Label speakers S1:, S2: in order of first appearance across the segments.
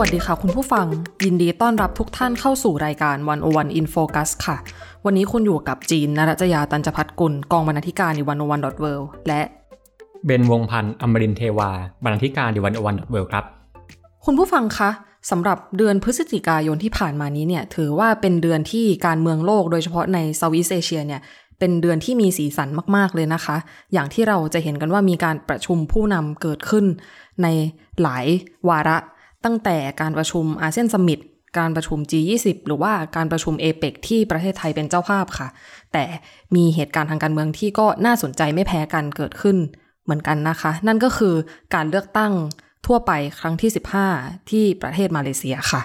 S1: วั
S2: สดีค่ะคุณผู้ฟัง ยินดีต้อนรับทุกท่านเข้าสู่รายการ101 In Focus ค่ะ วันนี้คุณอยู่กับจีนนรัจยาตันจพัฒกุลกองบรรณาธิการในวันโอวันดอทเวและ
S3: เบนวงพันธ์อมรินทร์เทวาบรรณาธิการ The101.world ครับ
S2: คุณผู้ฟังคะสำหรับเดือนพฤศจิกายนที่ผ่านมานี้เนี่ยถือว่าเป็นเดือนที่การเมืองโลกโดยเฉพาะใน Southeast Asia เนี่ยเป็นเดือนที่มีสีสันมาก ๆ เลยนะคะ อย่างที่เราจะเห็นกันว่ามีการประชุมผู้นำเกิดขึ้นในหลายวาระ ตั้งแต่การประชุมอาเซียนสมิตการประชุม G20 หรือว่าการประชุมเอเปกที่ประเทศไทยเป็นเจ้าภาพค่ะ แต่มีเหตุการณ์ทางการเมืองที่ก็น่าสนใจไม่แพ้กันเกิดขึ้นเหมือนกันนะคะ นั่นก็คือการเลือกตั้งทั่วไปครั้งที่ 15 ที่ประเทศมาเลเซียค่ะ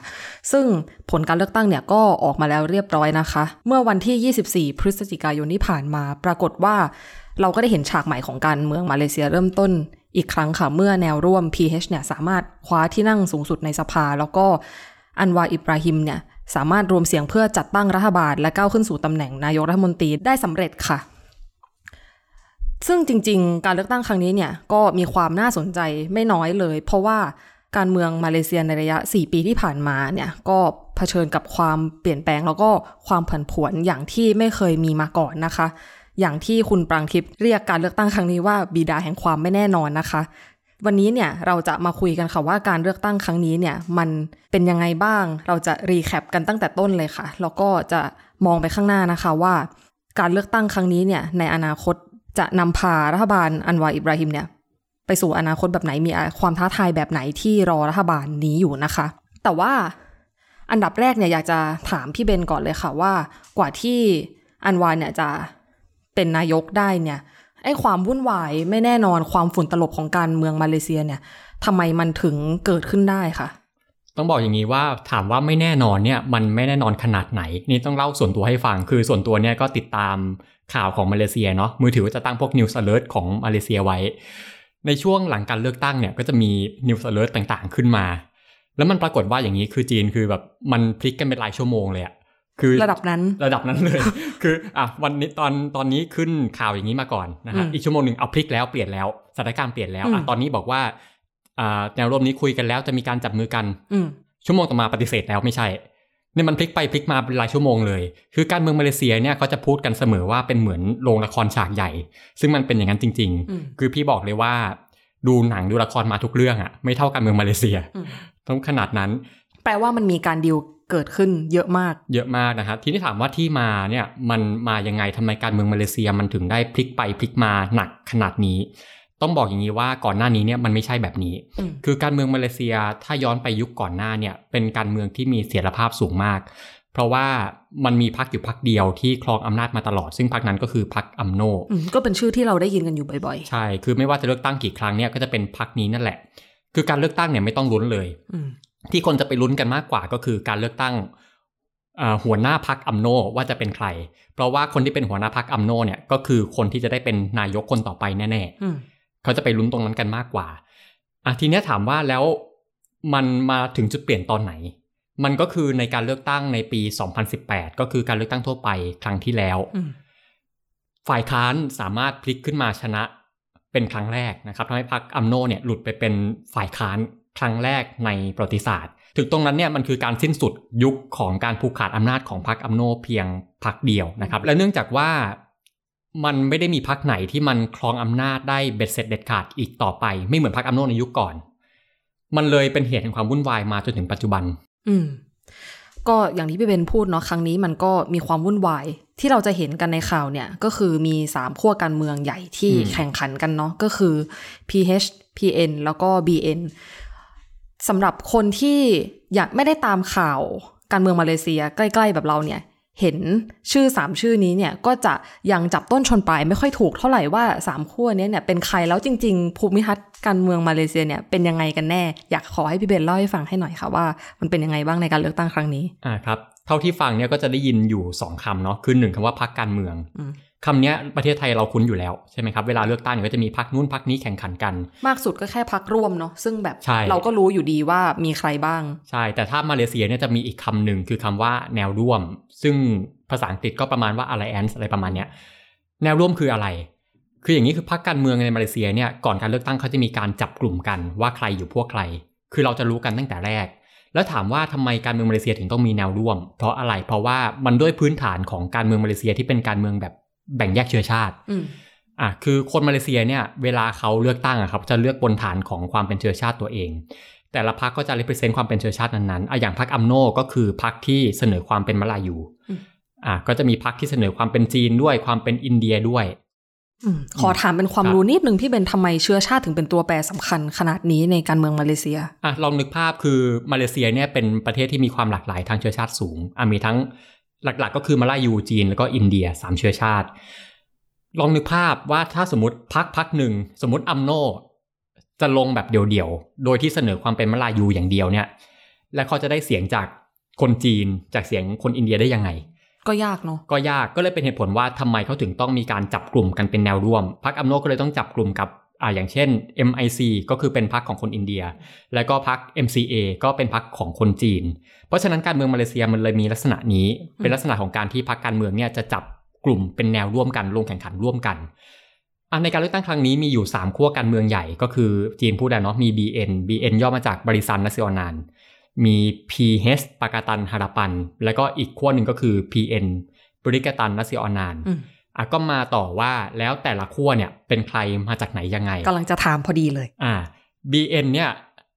S2: ซึ่งผลการเลือกตั้งเนี่ยก็ออกมาแล้วเรียบร้อยนะคะ เมื่อวันที่ 24 พฤศจิกายนที่ผ่านมา ปรากฏว่าเราก็ได้เห็นฉากใหม่ของการเมืองมาเลเซียเริ่มต้น อีกครั้งค่ะ เมื่อแนวร่วม PH เนี่ยสามารถคว้าที่นั่งสูงสุดในสภา แล้วก็อันวาอิบราฮิมเนี่ยสามารถรวมเสียงเพื่อจัดตั้งรัฐบาล และก้าวขึ้นสู่ตำแหน่งนายกรัฐมนตรีได้สำเร็จค่ะ ซึ่งจริง ๆ การเลือกตั้งครั้งนี้เนี่ยก็มีความน่าสนใจไม่น้อยเลย เพราะว่าการเมืองมาเลเซียในระยะ 4 ปีที่ผ่านมาเนี่ยก็เผชิญกับความเปลี่ยนแปลงแล้วก็ความผันผวนอย่างที่ไม่เคยมีมาก่อนนะคะ อย่างที่คุณปรางทิพย์เรียกการเลือกตั้งครั้งนี้ว่าบิดาแห่งความไม่แน่นอนนะคะ วันนี้เนี่ยเราจะมาคุยกันค่ะว่าการเลือกตั้งครั้งนี้เนี่ยมันเป็นยังไงบ้าง เราจะรีแคปกันตั้งแต่ต้นเลยค่ะ แล้วก็จะมองไปข้างหน้านะคะว่า การเลือกตั้งครั้งนี้เนี่ยในอนาคตจะนำพารัฐบาลอันวาอิบราฮิมเนี่ยไปสู่อนาคตแบบไหนมีความท้าทายแบบไหนที่รอรัฐบาลนี้อยู่นะคะ แต่ว่าอันดับแรกเนี่ยอยากจะถามพี่เบนก่อนเลยค่ะว่า กว่าที่อันวาเนี่ยจะ เป็นนายกได้เนี่ยไอ้ความวุ่นวายไม่แน่นอนความฝุ่นตลบของการเมืองมาเลเซียเนี่ยทำไมมันถึงเกิดขึ้นได้คะ
S3: ต้องบอกอย่างนี้ว่าถามว่าไม่แน่นอนเนี่ยมันไม่แน่นอนขนาดไหน นี่ต้องเล่าส่วนตัวให้ฟังคือส่วนตัวเนี่ยก็ติดตามข่าวของมาเลเซียเนาะมือถือจะตั้งพวก News Alert ของมาเลเซียไว้ ในช่วงหลังการเลือกตั้งเนี่ยก็จะมี News Alert ต่างๆ ขึ้นมา แล้วมันปรากฏว่าอย่างนี้คือจีนคือแบบมันพลิกกันเป็นรายชั่วโมงเลยอะ
S2: คือระดับนั้น
S3: ระดับนั้นเลย คืออะวันนี้ตอนตอนนี้ขึ้นข่าวอย่างนี้มาก่อนนะฮะอีกชั่วโมงหนึ่งเอาพลิกแล้วเปลี่ยนแล้วสถานการณ์เปลี่ยนแล้วอะตอนนี้บอกว่าอ่าแนวร่วมนี้คุยกันแล้วจะมีการจับมือกันชั่วโมงต่อมาปฏิเสธแล้วไม่ใช่เนี่ยมันพลิกไปพลิกมาเป็นรายชั่วโมงเลย คือการเมืองมาเลเซียเนี่ยเขาจะพูดกันเสมอว่าเป็นเหมือนโรงละครฉากใหญ่ ซึ่งมันเป็นอย่างนั้นจริง ๆ คือพี่บอกเลยว่า ดูหนังดูละครมาทุกเรื่องอะไม่เท่าการเมืองมาเลเซียต้องขนาดนั้น
S2: แปลว่ามันมีการดิว เกิดขึ้นเยอะมาก
S3: เยอะมากนะครับทีนี้ถามว่าที่มาเนี่ยมันมายังไงทำไมการเมืองมาเลเซียมันถึงได้พลิกไปพลิกมาหนักขนาดนี้ ต้องบอกอย่างนี้ว่าก่อนหน้านี้เนี่ยมันไม่ใช่แบบนี้ คือการเมืองมาเลเซียถ้าย้อนไปยุคก่อนหน้าเนี่ยเป็นการเมืองที่มีเสถียรภาพสูงมาก เพราะว่ามันมีพรรคอยู่พรรคเดียวที่ครองอำนาจมาตลอด ซึ่งพรรคนั้นก็คือพรรคอัมโน
S2: ก็เป็นชื่อที่เราได้ยินกันอยู่บ่อย
S3: ๆ ใช่คือไม่ว่าจะเลือกตั้งกี่ครั้งเนี่ยก็จะเป็นพรรคนี้นั่นแหละคือการเลือกตั้งเนี่ยไม่ต้องลุ้นเลย ที่คนจะไปลุ้นกันมากกว่าก็คือการเลือกตั้งหัวหน้าพักอัมโนว่าจะเป็นใคร เพราะว่าคนที่เป็นหัวหน้าพักอัมโนเนี่ยก็คือคนที่จะได้เป็นนายกคนต่อไปแน่ๆเขาจะไปลุ้นตรงนั้นกันมากกว่าอะทีนี้ถามว่าแล้วมันมาถึงจุดเปลี่ยนตอนไหน มันก็คือในการเลือกตั้งในปี 2018 ก็คือการเลือกตั้งทั่วไปครั้งที่แล้ว ฝ่ายค้านสามารถพลิกขึ้นมาชนะเป็นครั้งแรกนะครับทำให้พรรคอัมโนเนี่ยหลุดไปเป็นฝ่ายค้าน ครั้งแรกในประวัติศาสตร์ ถึงตรงนั้นเนี่ยมันคือการสิ้นสุดยุคของการผูกขาดอำนาจของพรรคอัมโนเพียงพรรคเดียวนะครับ และเนื่องจากว่ามันไม่ได้มีพรรคไหนที่มันครองอำนาจได้เบ็ดเสร็จเด็ดขาดอีกต่อไป ไม่เหมือนพรรคอัมโนในยุคก่อน มันเลยเป็นเหตุแห่งความวุ่นวายมาจนถึงปัจจุบัน
S2: อืมก็อย่างที่พี่เบนพูดเนาะครั้งนี้มันก็มีความวุ่นวายที่เราจะเห็นกันในข่าวเนี่ย ก็คือมีสามขั้วการเมืองใหญ่ที่แข่งขันกันเนาะก็คือ PH PN แล้วก็ BN สำหรับคนที่อยากไม่ได้ตามข่าวการเมืองมาเลเซียใกล้ ๆ แบบเราเนี่ยเห็นชื่อสามชื่อนี้เนี่ยก็จะยังจับต้นชนปลายไม่ค่อยถูกเท่าไหร่ว่าสามขั้วนี้เนี่ยเป็นใครแล้วจริง ๆ ภูมิทัศน์การเมืองมาเลเซียเนี่ยเป็นยังไงกันแน่ อยากขอให้พี่เบนเล่าให้ฟังให้หน่อยค่ะว่ามันเป็นยังไงบ้างในการเลือกตั้งครั้งนี้
S3: อ่าครับเท่าที่ฟังเนี่ยก็จะได้ยินอยู่สองคำเนาะคือหนึ่งคำว่าพักการเมือง คำนี้ประเทศไทยเราคุ้นอยู่แล้วใช่ไหมครับ เวลาเลือกตั้งเนี่ยก็จะมีพักนู้นพักนี้แข่งขันกัน
S2: มากสุดก็แค่พักร่วมเนาะซึ่งแบบเราก็รู้อยู่ดีว่ามีใครบ้าง
S3: ใช่ แต่ถ้ามาเลเซียเนี่ยจะมีอีกคำหนึ่งคือคำว่าแนวร่วม ซึ่งภาษาอังกฤษก็ประมาณว่า alliance อะไรประมาณเนี้ยแนวร่วมคืออะไร คืออย่างนี้คือพรรคการเมืองในมาเลเซียเนี่ยก่อนการเลือกตั้งเขาจะมีการจับกลุ่มกันว่าใครอยู่พวกใคร คือเราจะรู้กันตั้งแต่แรกแล้วถามว่าทำไมการเมืองมาเลเซียถึงต้องมีแนวร่วม เพราะอะไรเพราะว่ามันด้วยพื้นฐานของการเมืองมาเลเซียที่เป็นการเมืองแบบ แบ่งแยกเชื้อชาติอะคือคนมาเลเซียเนี่ยเวลาเขาเลือกตั้งอะครับจะเลือกบนฐานของความเป็นเชื้อชาติตัวเอง แต่ละพรรคก็จะ represent ความเป็นเชื้อชาตินั้นๆอะอย่างพรรคอัมโนก็คือพรรคที่เสนอความเป็นมลายูอะก็จะมีพรรคที่เสนอความเป็นจีนด้วยความเป็นอินเดียด้วย
S2: ขอถามเป็นความรู้นิดนึงพี่เบนทำไมเชื้อชาติถึงเป็นตัวแปรสำคัญขนาดนี้ในการเมืองมาเลเซีย
S3: อะลองนึกภาพคือมาเลเซียเนี่ยเป็นประเทศที่มีความหลากหลายทางเชื้อชาติสูงอะมีทั้ง หลักๆ ก็คือมาลายูจีน แล้วก็อินเดียสามเชื้อชาติ ลองนึกภาพว่าถ้าสมมติพักพักหนึ่งสมมติอัมโนจะลงแบบเดี่ยวๆ โดยที่เสนอความเป็นมลายูอย่างเดียวเนี่ย และเขาจะได้เสียงจากคนจีนจากเสียงคนอินเดียได้ยังไง
S2: ก็ยากเนาะ
S3: ก็ยากก็เลยเป็นเหตุผลว่าทำไมเขาถึงต้องมีการจับกลุ่มกันเป็นแนวร่วมพักอัมโนก็เลยต้องจับกลุ่มกับ อ่าอย่างเช่น MIC ก็คือเป็นพรรคของคนอินเดีย แล้วก็พรรค MCA ก็เป็นพรรคของคนจีน เพราะฉะนั้นการเมืองมาเลเซียมันเลยมีลักษณะนี้ เป็นลักษณะของการที่พรรคการเมืองเนี่ยจะจับกลุ่มเป็นแนวร่วมกันลงแข่งขันร่วมกันอันในการเลือกตั้งครั้งนี้มีอยู่ 3ขั้วการเมืองใหญ่ก็คือจีนพูดได้เนาะมี BN BN ย่อมาจาก Barisan Nasional มี PH Pakatan Harapan แล้วก็อีกขั้วหนึ่งก็คือ PN Perikatan Nasional อะก็มาต่อว่าแล้วแต่ละขั้วเนี่ยเป็นใครมาจากไหนยังไง
S2: กำลังจะถามพอดีเลย
S3: อ่า BN เนี่ย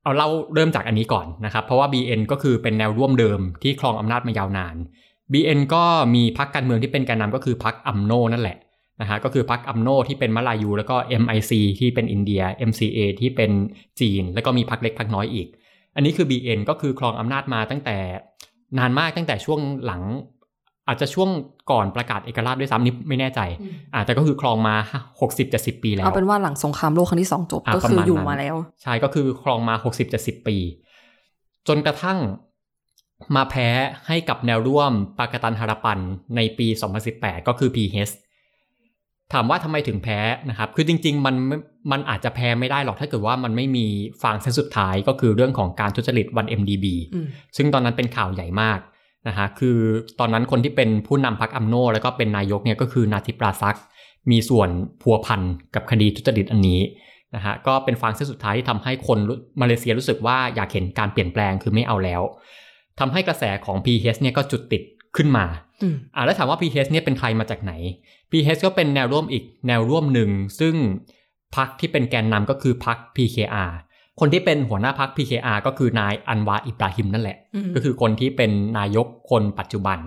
S3: เอาเล่าเริ่มจากอันนี้ก่อนนะครับ เพราะว่า BN ก็คือเป็นแนวร่วมเดิมที่ครองอำนาจมายาวนาน BN ก็มีพรรคการเมืองที่เป็นแกนนำก็คือพรรคอัมโนนั่นแหละนะฮะก็คือพรรคอัมโนที่เป็นมาลายู แล้วก็ MIC ที่เป็นอินเดีย MCA ที่เป็นจีน แล้วก็มีพรรคเล็กพรรคน้อยอีก อันนี้คือ BN ก็คือครองอำนาจมาตั้งแต่นานมากตั้งแต่ช่วงหลัง อาจจะช่วงก่อนประกาศเอกราชด้วยซ้ำนี่ไม่แน่ใจอ่าแต่ก็คือครองมา 60-70 ปีแล้ว
S2: เอาเป็นว่าหลังสงครามโลกครั้งที่สองจบ ก็คืออยู่มาแล้ว
S3: ใช่ก็คือครองมา 60-70 ปี จนกระทั่งมาแพ้ให้กับแนวร่วมปากตันฮาราปันในปี 2018 ก็คือ PH ถามว่าทำไมถึงแพ้นะครับ คือจริง ๆ มันมันอาจจะแพ้ไม่ได้หรอกถ้าเกิดว่ามันไม่มีฟังเส้นสุดท้ายก็คือเรื่องของการทุจริตวัน MDB ซึ่งตอนนั้นเป็นข่าวใหญ่มาก นะฮะคือตอนนั้นคนที่เป็นผู้นำพรรคอัมโน แล้วก็เป็นนายกเนี่ยก็คือนาทิปราซัก มีส่วนพัวพันกับคดีทุจริตอันนี้นะฮะก็เป็นฟังเส้นสุดท้ายที่ทำให้คนมาเลเซียรู้สึกว่าอยากเห็นการเปลี่ยนแปลงคือไม่เอาแล้วทำให้กระแสของ PH เนี่ยก็จุดติดขึ้นมาอ่าแล้วถามว่า PH เนี่ยเป็นใครมาจากไหน PH ก็เป็นแนวร่วมอีกแนวร่วมหนึ่ง ซึ่งพรรคที่เป็นแกนนำก็คือพรรค PKR คนที่เป็นหัวหน้าพรรค PKR ก็คือนายอันวาอิบราฮิมนั่นแหละ ก็คือคนที่เป็นนายกคนปัจจุบัน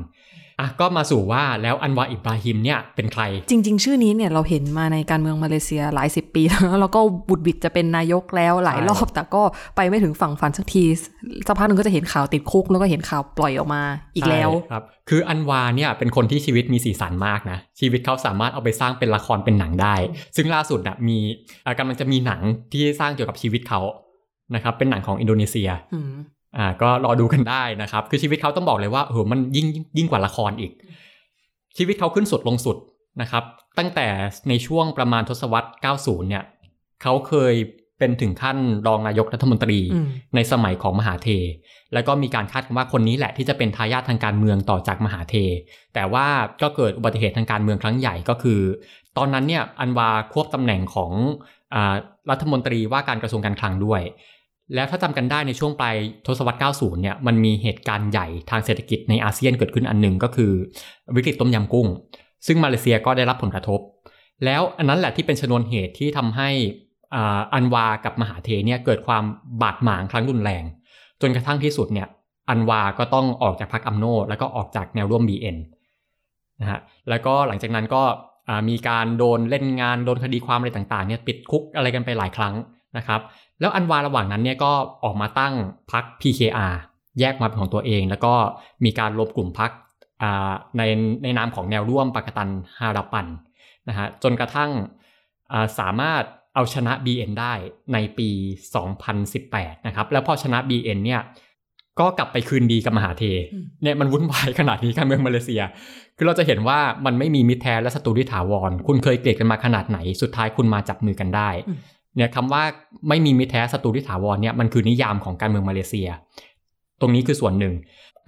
S3: อะก็มาสู่ว่าแล้วอันวาอิบราฮิมเนี่ยเป็นใคร
S2: จริง ๆ ชื่อนี้เนี่ยเราเห็นมาในการเมืองมาเลเซียหลายสิบปีแล้วแล้วก็บุดบิดจะเป็นนายกแล้วหลายรอบ แต่ก็ไปไม่ถึงฝั่งฝันสักทีสักพักหนึ่งก็จะเห็นข่าวติดคุกแล้วก็เห็นข่าวปล่อยออกมาอีกแล้ว
S3: ครับคืออันวาเนี่ยเป็นคนที่ชีวิตมีสีสันมากนะชีวิตเขาสามารถเอาไปสร้างเป็นละครเป็นหนังได้ ซึ่งล่าสุดนะมีกำลังจะมีหนังที่สร้างเกี่ยวกับชีวิตเขานะครับเป็นหนังของอินโดนีเซีย อ่าก็รอดูกันได้นะครับ คือชีวิตเขาต้องบอกเลยว่าโอ้โหมันยิ่งยิ่งกว่าละครอีก ชีวิตเขาขึ้นสุดลงสุดนะครับ ตั้งแต่ในช่วงประมาณทศวรรษ 90 เนี่ยเขาเคยเป็นถึงขั้นรองนายกรัฐมนตรีในสมัยของมหาเท แล้วก็มีการคาดกันว่าคนนี้แหละที่จะเป็นทายาททางการเมืองต่อจากมหาเท แต่ว่าก็เกิดอุบัติเหตุทางการเมืองครั้งใหญ่ก็คือ ตอนนั้นเนี่ยอันวาควบตำแหน่งของอรัฐมนตรีว่าการกระทรวงการคลังด้วย แล้วถ้าจำกันได้ในช่วงปลายทศวรรษ 90 เนี่ยมันมีเหตุการณ์ใหญ่ทางเศรษฐกิจในอาเซียนเกิดขึ้นอันหนึ่งก็คือวิกฤตต้มยำกุ้ง ซึ่งมาเลเซียก็ได้รับผลกระทบ แล้วอันนั้นแหละที่เป็นชนวนเหตุที่ทำให้อันวากับมหาเทเนี่ยเกิดความบาดหมางครั้งรุนแรง จนกระทั่งที่สุดเนี่ยอันวาก็ต้องออกจากพรรคอัมโนแล้วก็ออกจากแนวร่วม BN นะฮะแล้วก็หลังจากนั้นก็มีการโดนเล่นงานโดนคดีความอะไรต่างๆเนี่ยปิดคุกอะไรกันไปหลายครั้ง นะครับ แล้วอันวาระหว่างนั้นเนี่ยก็ออกมาตั้งพัก PKR แยกมาเป็นของตัวเอง แล้วก็มีการรวมกลุ่มพักในในนามของแนวร่วมปากตันฮาราปันนะฮะจนกระทั่งสามารถเอาชนะ BN ได้ในปี 2018 นะครับ แล้วพอชนะ BN เนี่ยก็กลับไปคืนดีกับมหาเทเนี่ยมันวุ่นวายขนาดนี้การเมืองมาเลเซีย คือเราจะเห็นว่ามันไม่มีมิตรแท้และศัตรูที่ถาวร คุณเคยเกลียดกันมาขนาดไหน สุดท้ายคุณมาจับมือกันได้ เนี่ยคำว่าไม่มีมิตรแท้ศัตรูที่ถาวรเนี่ยมันคือนิยามของการเมืองมาเลเซีย ตรงนี้คือส่วนหนึ่ง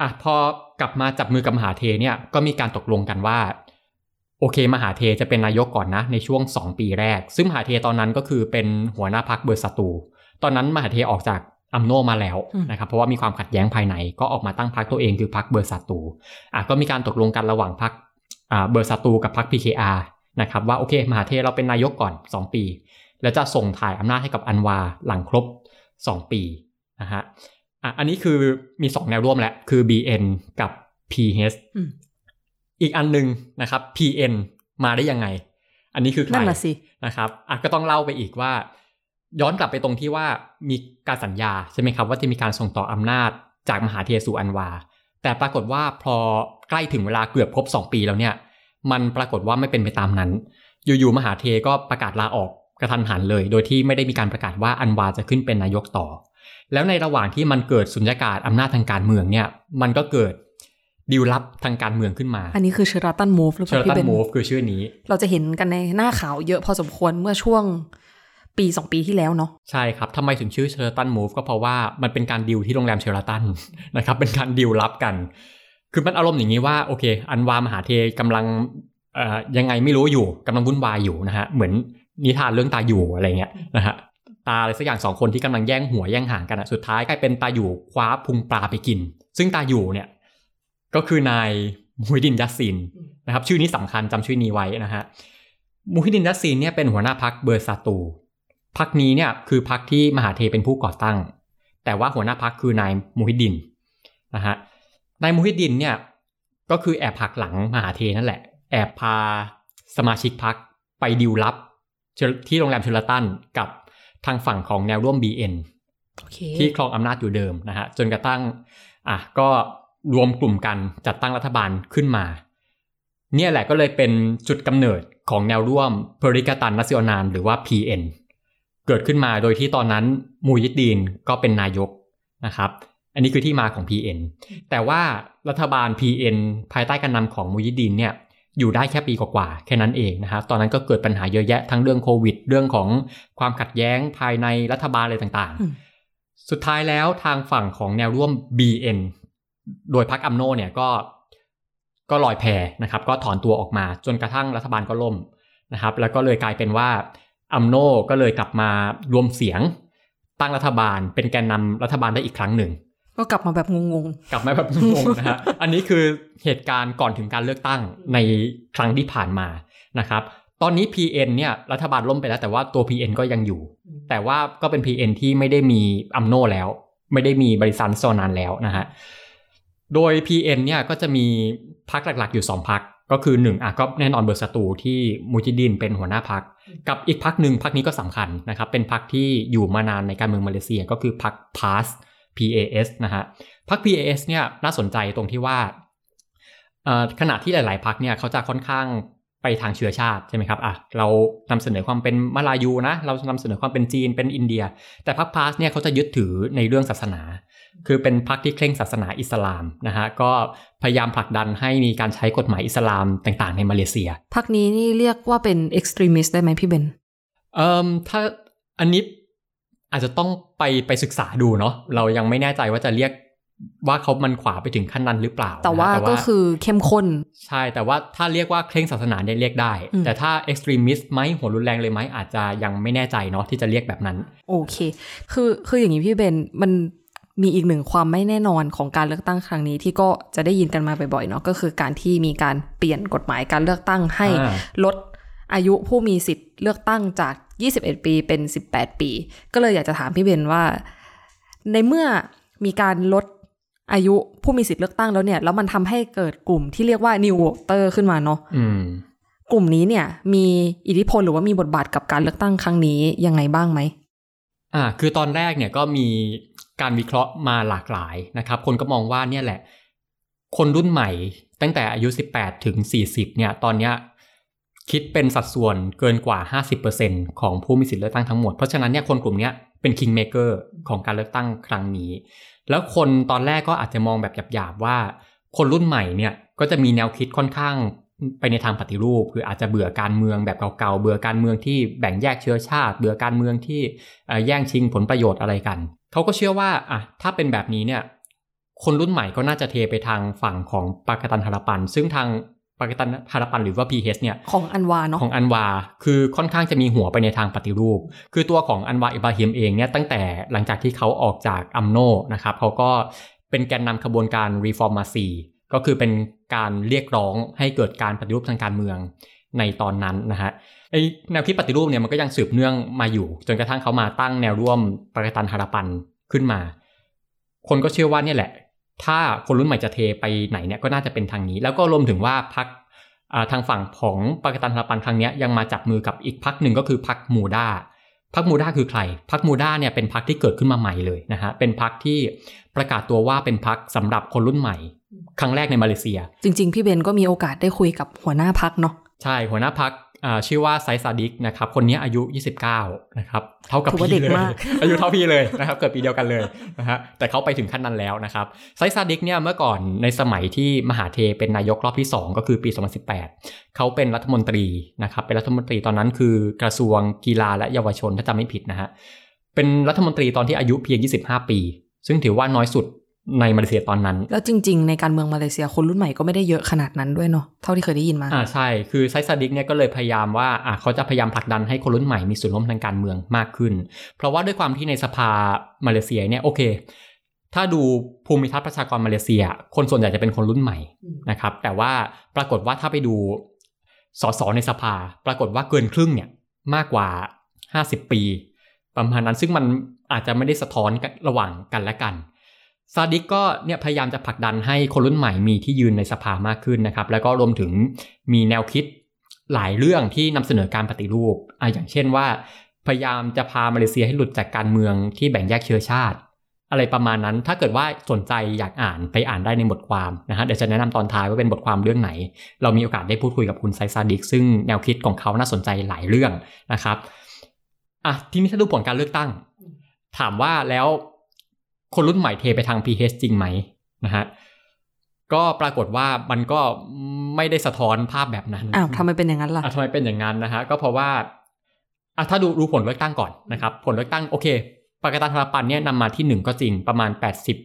S3: อะพอกลับมาจับมือกับมหาเธร์เนี่ยก็มีการตกลงกันว่า โอเคมหาเธร์จะเป็นนายกก่อนนะ ในช่วง 2 ปีแรก ซึ่งมหาเธร์ตอนนั้นก็คือเป็นหัวหน้าพรรคเบอร์ซาตูตอนนั้นมหาเธร์ออกจากอัมโนมาแล้วนะครับเพราะว่ามีความขัดแย้งภายในก็ออกมาตั้งพรรคตัวเองคือพรรคเบอร์ซาตูอะก็มีการตกลงกันระหว่างพักอ่าเบอร์สตูกับพัก PKR นะครับว่าโอเค มหาเทเราเป็นนายกก่อน 2 ปี แล้วจะส่งถ่ายอำนาจให้กับอันวาหลังครบ 2 ปีนะฮะอะอันนี้คือมี 2 แนวร่วมแหละ คือ BN กับ PH อีกอันหนึ่งนะครับ PN มาได้ยังไง อันนี้คือใครนั่
S2: นละสิ
S3: นะครับอะก็ต้องเล่าไปอีกว่า ย้อนกลับไปตรงที่ว่ามีการสัญญาใช่ไหมครับว่าจะมีการส่งต่ออำนาจจากมหาเทสู่อันวา แต่ปรากฏว่าพอใกล้ถึงเวลาเกือบครบ 2 ปีแล้วเนี่ย มันปรากฏว่าไม่เป็นไปตามนั้น อยู่ๆมหาเธร์ก็ประกาศลาออก กระทันหันเลย โดยที่ไม่ได้มีการประกาศว่าอันวาร์จะขึ้นเป็นนายกต่อ แล้วในระหว่างที่มันเกิดสุญญากาศอำนาจทางการเมืองเนี่ย มันก็เกิดดีลลับทางการเมืองขึ้นมา
S2: อันนี้คือ Sheraton Move หรือเป
S3: ล่าเชอร์ตันมูฟคือชื่อนี้
S2: เราจะเห็นกันในหน้าข่าวเยอะพอสมควรเมื่อช่วงปีสองปีที่แล้วเนาะ
S3: ใช่ครับทำไมถึงชื่อ Sheraton Move ก็เพราะว่ามันเป็นการดีลที่โรงแรมเชอราตันนะครับ เป็นการดีลลับกัน คือมันอารมณ์อย่างนี้ว่าโอเค อันวาร์มหาเธร์กำลังเอ่อยังไงไม่รู้อยู่กำลังวุ่นวายอยู่นะฮะเหมือน นิทานเรื่องตาอยู่อะไรเงี้ยนะฮะตาอะไรสักอย่างสองคนที่กำลังแย่งหัวแย่งหางกันอะสุดท้ายกลายเป็นตาอยู่คว้าพุงปลาไปกิน ซึ่งตาอยู่เนี่ยก็คือนายมูฮิดินยัสซินนะครับชื่อนี้สำคัญจำชื่อนี้ไว้นะฮะมูฮิดินยัสซินเนี่ยเป็นหัวหน้าพรรคเบอร์ซาตูพักนี้เนี่ยคือพักที่มหาเทเป็นผู้ก่อตั้ง แต่ว่าหัวหน้าพักคือนายมูฮิดินนะฮะนายมูฮิดินเนี่ยก็คือแอบผักหลังมหาเทนั่นแหละ แอบพาสมาชิกพักไปดิวลับ ที่โรงแรมเชลตันกับทางฝั่งของแนวร่วม BN ที่ครองอำนาจอยู่เดิมนะฮะจนกระทั่งอะก็รวมกลุ่มกันจัดตั้งรัฐบาลขึ้นมา เนี่ยแหละก็เลยเป็นจุดกำเนิดของแนวร่วมเพริกาตันนัซิโอนานหรือว่า PN เกิดขึ้นมาโดยที่ตอนนั้นมูยิดดีนก็เป็นนายกนะครับ อันนี้คือที่มาของ PN แต่ว่ารัฐบาล PN ภายใต้การนำของมูยิดดีนเนี่ย อยู่ได้แค่ปีกว่าๆแค่นั้นเองนะครับตอนนั้นก็เกิดปัญหาเยอะแยะทั้งเรื่องโควิด เรื่องของความขัดแย้งภายในรัฐบาลอะไรต่างๆ สุดท้ายแล้วทางฝั่งของแนวร่วม BN โดยพรรคอัมโนเนี่ยก็ก็ลอยแพนะครับก็ถอนตัวออกมา จนกระทั่งรัฐบาลก็ล่มนะครับ แล้วก็เลยกลายเป็นว่าอัมโนก็เลยกลับมารวมเสียงตั้งรัฐบาลเป็นแกนนำรัฐบาลได้อีกครั้งหนึ่ง
S2: ก็กลับมาแบบงง
S3: ๆ กลับมาแบบงงๆนะฮะ อันนี้คือเหตุการณ์ก่อนถึงการเลือกตั้งในครั้งที่ผ่านมานะครับ ตอนนี้ PN เนี่ยรัฐบาลล่มไปแล้วแต่ว่าตัว PN ก็ยังอยู่ แต่ว่าก็เป็น PN ที่ไม่ได้มีอัมโนแล้ว ไม่ได้มีบริษัทโซนานแล้วนะฮะ โดย PN เนี่ยก็จะมีพักหลักๆอยู่ 2พักก็คือ1อะก็แน่นอนเบอร์สตูที่มูจิดินเป็นหัวหน้าพัก กับอีกพักหนึ่งพักนี้ก็สำคัญนะครับเป็นพักที่อยู่มานานในการเมืองมาเลเซียก็คือพัก PAS PAS นะฮะพัก PAS เนี่ยน่าสนใจตรงที่ว่าขณะที่หลาย ๆพักเนี่ยเขาจะค่อนข้างไปทางเชื้อชาติใช่ไหมครับอะเรานำเสนอความเป็นมาลายูนะ เรานำเสนอความเป็นจีนเป็นอินเดีย แต่พรรค PAS เนี่ยเขาจะยึดถือในเรื่องศาสนา คือเป็นพรรคที่เคร่งศาสนาอิสลามนะฮะก็พยายามผลักดันให้มีการใช้กฎหมายอิสลามต่างๆ ในมาเลเซีย
S2: พรรคนี้นี่เรียกว่าเป็น extremist ได้ไหมพี่เบน
S3: เอ่อถ้าอันนี้ อาจจะต้องไปไปศึกษาดูเนาะเรายังไม่แน่ใจว่าจะเรียกว่าเขามันขวาไปถึงขั้นนั้นหรือเปล่า
S2: แต่ว่าก็คือเข้มข้น
S3: ใช่แต่ว่าถ้าเรียกว่าเคร่งศาสนาเนี่ยเรียกได้ แต่ถ้า extremist ไหมหัวรุนแรงเลยไหมอาจจะยังไม่แน่ใจเนาะที่จะเรียกแบบนั้น
S2: โอเค คือคืออย่างนี้พี่เบนมันมีอีกหนึ่งความไม่แน่นอนของการเลือกตั้งครั้งนี้ที่ก็จะได้ยินกันมาบ่อยๆเนาะก็คือการที่มีการเปลี่ยนกฎหมายการเลือกตั้งให้ลดอายุผู้มีสิทธิ์เลือกตั้งจาก 21 ปีเป็น 18 ปี ก็เลยอยากจะถามพี่เบนว่า ในเมื่อมีการลดอายุผู้มีสิทธิ์เลือกตั้งแล้วเนี่ย แล้วมันทำให้เกิดกลุ่มที่เรียกว่า new voter ขึ้นมาเนาะกลุ่มนี้เนี่ย มีอิทธิพลหรือว่ามีบทบาทกับการเลือกตั้งครั้งนี้ยังไงบ้างไหม
S3: อ่าคือตอนแรกเนี่ยก็มีการวิเคราะห์มาหลากหลายนะครับ คนก็มองว่าเนี่ยแหละ คนรุ่นใหม่ตั้งแต่อายุ 18 ถึง 40 เนี่ย ตอนเนี้ย คิดเป็นสัดส่วนเกินกว่า 50%ของผู้มีสิทธิเลือกตั้งทั้งหมด เพราะฉะนั้นเนี่ยคนกลุ่มนี้เป็น kingmaker ของการเลือกตั้งครั้งนี้ แล้วคนตอนแรกก็อาจจะมองแบบหยาบๆว่า คนรุ่นใหม่เนี่ยก็จะมีแนวคิดค่อนข้างไปในทางปฏิรูป คืออาจจะเบื่อการเมืองแบบเก่าๆ เบื่อการเมืองที่แบ่งแยกเชื้อชาติ เบื่อการเมืองที่แย่งชิงผลประโยชน์อะไรกัน เขาก็เชื่อว่าอะถ้าเป็นแบบนี้เนี่ยคนรุ่นใหม่ก็น่าจะเทไปทางฝั่งของปากาตันฮาราปัน ซึ่งทาง ปากาตันฮาราปันหรือว่า PH เนี่ย
S2: ของอันวาร์เนาะ
S3: ของอันวาร์คือค่อนข้างจะมีหัวไปในทางปฏิรูป คือตัวของอันวาอิบราฮิมเองเนี่ยตั้งแต่หลังจากที่เขาออกจากอัมโนนะครับเขาก็เป็นแกนนำขบวนการรีฟอร์มาซีก็คือเป็นการเรียกร้องให้เกิดการปฏิรูปทางการเมืองในตอนนั้นนะฮะไอแนวคิดปฏิรูปเนี่ยมันก็ยังสืบเนื่องมาอยู่ จนกระทั่งเขามาตั้งแนวร่วมปากตันฮารปันขึ้นมา คนก็เชื่อว่าเนี่ยแหละ ถ้าคนรุ่นใหม่จะเทไปไหนเนี่ยก็น่าจะเป็นทางนี้ แล้วก็รวมถึงว่าพักทางฝั่งของปากตันฮารปันครั้งนี้ยังมาจับมือกับอีกพักหนึ่งก็คือพักมูดาพักมูดาคือใครพักมูดาเนี่ยเป็นพักที่เกิดขึ้นมาใหม่เลยนะฮะ เป็นพักที่ประกาศตัวว่าเป็นพักสำหรับคนรุ่นใหม่ ครั้งแรกในมาเลเซีย
S2: จริง ๆ พี่เบนก็มีโอกาสได้คุยกับหัวหน้าพักเนาะ
S3: ใช่ หัวหน้าพัก ชื่อว่าไซซาดิกนะครับ คนนี้อายุ 29 นะครับเท่ากับ
S2: พี่
S3: เลยอายุเท่าพี่เลยนะครับ เกิดปีเดียวกันเลยนะฮะแต่เขาไปถึงขั้นนั้นแล้วนะครับไซซาดิกเนี่ยเมื่อก่อนในสมัยที่มหาเทเป็นนายกรอบที่ 2 ก็คือปี 2018 เขาเป็นรัฐมนตรีนะครับ เป็นรัฐมนตรีตอนนั้นคือกระทรวงกีฬาและเยาวชนถ้าจำไม่ผิดนะฮะเป็นรัฐมนตรีตอนที่อายุเพียง 25 ปี ซึ่งถือว่าน้อยสุด ในมาเลเซียตอนนั้น
S2: แล้วจริง ๆ ในการเมืองมาเลเซียคนรุ่นใหม่ก็ไม่ได้เยอะขนาดนั้นด้วยเนาะเท่าที่เคยได้ยินมา
S3: อ่าใช่คือไซซาดิกเนี่ยก็เลยพยายามว่าอ่าเขาจะพยายามผลักดันให้คนรุ่นใหม่มีส่วนร่วมทางการเมืองมากขึ้น เพราะว่าด้วยความที่ในสภามาเลเซียเนี่ยโอเค ถ้าดูภูมิทัศน์ประชากรมาเลเซีย คนส่วนใหญ่จะเป็นคนรุ่นใหม่นะครับแต่ว่าปรากฏว่าถ้าไปดูสสในสภา ปรากฏว่าเกินครึ่งเนี่ยมากกว่า 50 ปี ประมาณนั้นซึ่งมันอาจจะไม่ได้สะท้อนระหว่างกันและกัน ซาดิกก็เนี่ยพยายามจะผลักดันให้คนรุ่นใหม่มีที่ยืนในสภามากขึ้นนะครับ แล้วก็รวมถึงมีแนวคิดหลายเรื่องที่นำเสนอการปฏิรูปอะอย่างเช่นว่า พยายามจะพามาเลเซียให้หลุดจากการเมืองที่แบ่งแยกเชื้อชาติ อะไรประมาณนั้น ถ้าเกิดว่าสนใจอยากอ่านไปอ่านได้ในบทความนะฮะเดี๋ยวจะแนะนำตอนท้ายว่าเป็นบทความเรื่องไหน เรามีโอกาสได้พูดคุยกับคุณไซซาดิกซึ่งแนวคิดของเขาน่าสนใจหลายเรื่องนะครับอะทีนี้ถ้าดูผลการเลือกตั้ง ถามว่าแล้ว คนรุ่นใหม่เทไปทาง PH จริงไหมนะฮะก็ปรากฏว่ามันก็ไม่ได้สะท้อนภาพแบบนั้น
S2: อ้าวทำไมเป็นอย่างนั้นล่ะ
S3: ทำไมเป็นอย่างนั้นนะฮะก็เพราะว่าอะถ้าดูดูผลเลือกตั้งก่อนนะครับผลเลือกตั้งโอเคปากตาธารปันเนี่ยนำมาที่หนึ่งก็จริงประมาณแปดสิบ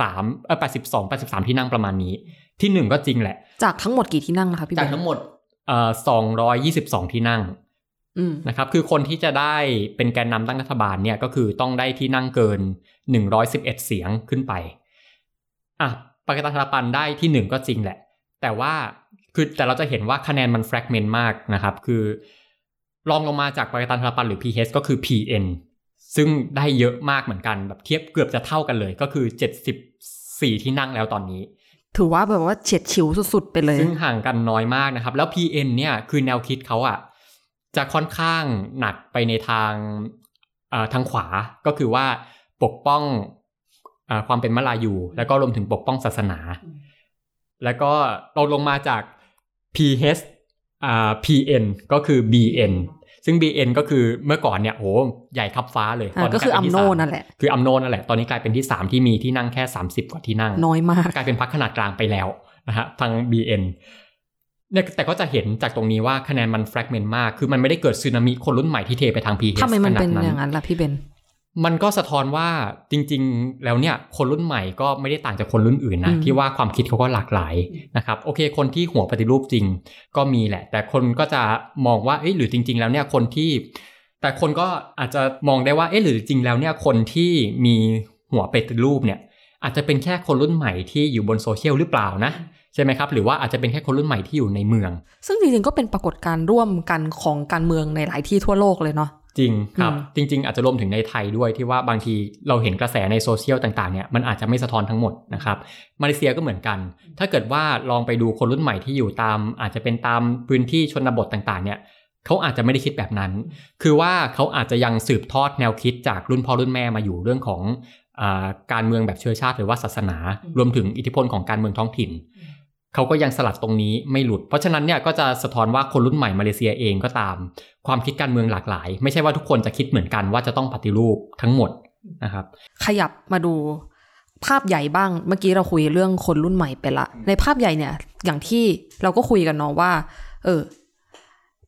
S3: สามเออแปดสิบสองแปดสิบสามที่นั่งประมาณนี้ ที่หนึ่งก็จริงแหละ
S2: จากทั้งหมดกี่ที่นั่งนะคะพี่
S3: จากทั้งหมดเอ่อสองร้อยยี่สิบสองที่นั่งนะครับคือคนที่จะได้เป็นแกนนำตั้งรัฐบาลเนี่ยก็คือต้องได้ที่นั่งเกิน 111 เสียงขึ้นไปอะปากตาธารปันได้ที่ 1 ก็จริงแหละ แต่ว่าคือแต่เราจะเห็นว่าคะแนนมันแฟกเมนต์มากนะครับ คือรองลงมาจากปากตาธารปันหรือ PH ก็คือ PN ซึ่งได้เยอะมากเหมือนกันแบบเทียบเกือบจะเท่ากันเลยก็คือ 74 ที่นั่งแล้วตอนนี้
S2: ถือว่าแบบว่าเฉียดฉิวสุดๆไปเลย
S3: ซึ่งห่างกันน้อยมากนะครับ แล้ว PN เนี่ยคือแนวคิดเขาอะจะค่อนข้างหนักไปในทางทางขวาก็คือว่า ปกป้องอความเป็นมลายู แล้วก็รวมถึงปกป้องศาสนา แล้วก็เราลงมาจาก PH อ่า PN ก็คือ BN ซึ่ง BN ก็คือเมื่อก่อนเนี่ยโหใหญ่คับฟ้าเลย
S2: ก็คืออัมโนนั่นแหละ
S3: คืออัมโนนั่นแหละ ตอนนี้กลายเป็นที่ 3 ที่มีที่นั่งแค่ 30 กว่าที่นั่ง
S2: น้อยมาก
S3: กลายเป็นพักขนาดกลางไปแล้วนะฮะทาง BN เนี่ยแต่ก็จะเห็นจากตรงนี้ว่าคะแนนมันแฟกเมนต์มาก คือมันไม่ได้เกิดซึนามิคนรุ่นใหม่ที่เทไปทางพีเทำ
S2: ไมมันเป็นอย่างนั้นล่ะพี่เบน
S3: มันก็สะท้อนว่าจริง ๆ แล้วเนี่ยคนรุ่นใหม่ก็ไม่ได้ต่างจากคนรุ่นอื่นนะที่ว่าความคิดเขาก็หลากหลายนะครับโอเค คนที่หัวปฏิรูปจริงก็มีแหละ แต่คนก็จะมองว่าเอ๊ะหรือจริง ๆ แล้วเนี่ยคนที่ แต่คนก็อาจจะมองได้ว่าเอ๊ะหรือจริงแล้วเนี่ยคนที่มีหัวปฏิรูปเนี่ย อาจจะเป็นแค่คนรุ่นใหม่ที่อยู่บนโซเชียลหรือเปล่านะใช่ไหมครับหรือว่าอาจจะเป็นแค่คนรุ่นใหม่ที่อยู่ในเมือง
S2: ซึ่งจริงๆก็เป็นปรากฏการณ์ร่วมกันของการเมืองในหลายที่ทั่วโลกเลยเนาะ
S3: จริงครับ จริง ๆ อาจจะรวมถึงในไทยด้วยที่ว่าบางทีเราเห็นกระแสในโซเชียลต่างๆเนี่ยมันอาจจะไม่สะท้อนทั้งหมดนะครับมาเลเซียก็เหมือนกัน ถ้าเกิดว่าลองไปดูคนรุ่นใหม่ที่อยู่ตาม อาจจะเป็นตามพื้นที่ชนบทต่างๆเนี่ยเขาอาจจะไม่ได้คิดแบบนั้น คือว่าเขาอาจจะยังสืบทอดแนวคิดจากรุ่นพ่อรุ่นแม่มาอยู่เรื่องของอการเมืองแบบเชื้อชาติหรือว่าศาสนา รวมถึงอิทธิพลของการเมืองท้องถิ่น เขาก็ยังสลัดตรงนี้ไม่หลุด เพราะฉะนั้นเนี่ยก็จะสะท้อนว่าคนรุ่นใหม่มาเลเซียเองก็ตาม ความคิดการเมืองหลากหลาย ไม่ใช่ว่าทุกคนจะคิดเหมือนกันว่าจะต้องปฏิรูปทั้งหมดนะครับ
S2: ขยับมาดูภาพใหญ่บ้าง เมื่อกี้เราคุยเรื่องคนรุ่นใหม่ไปละ ในภาพใหญ่เนี่ย อย่างที่เราก็คุยกันเนาะว่า เออ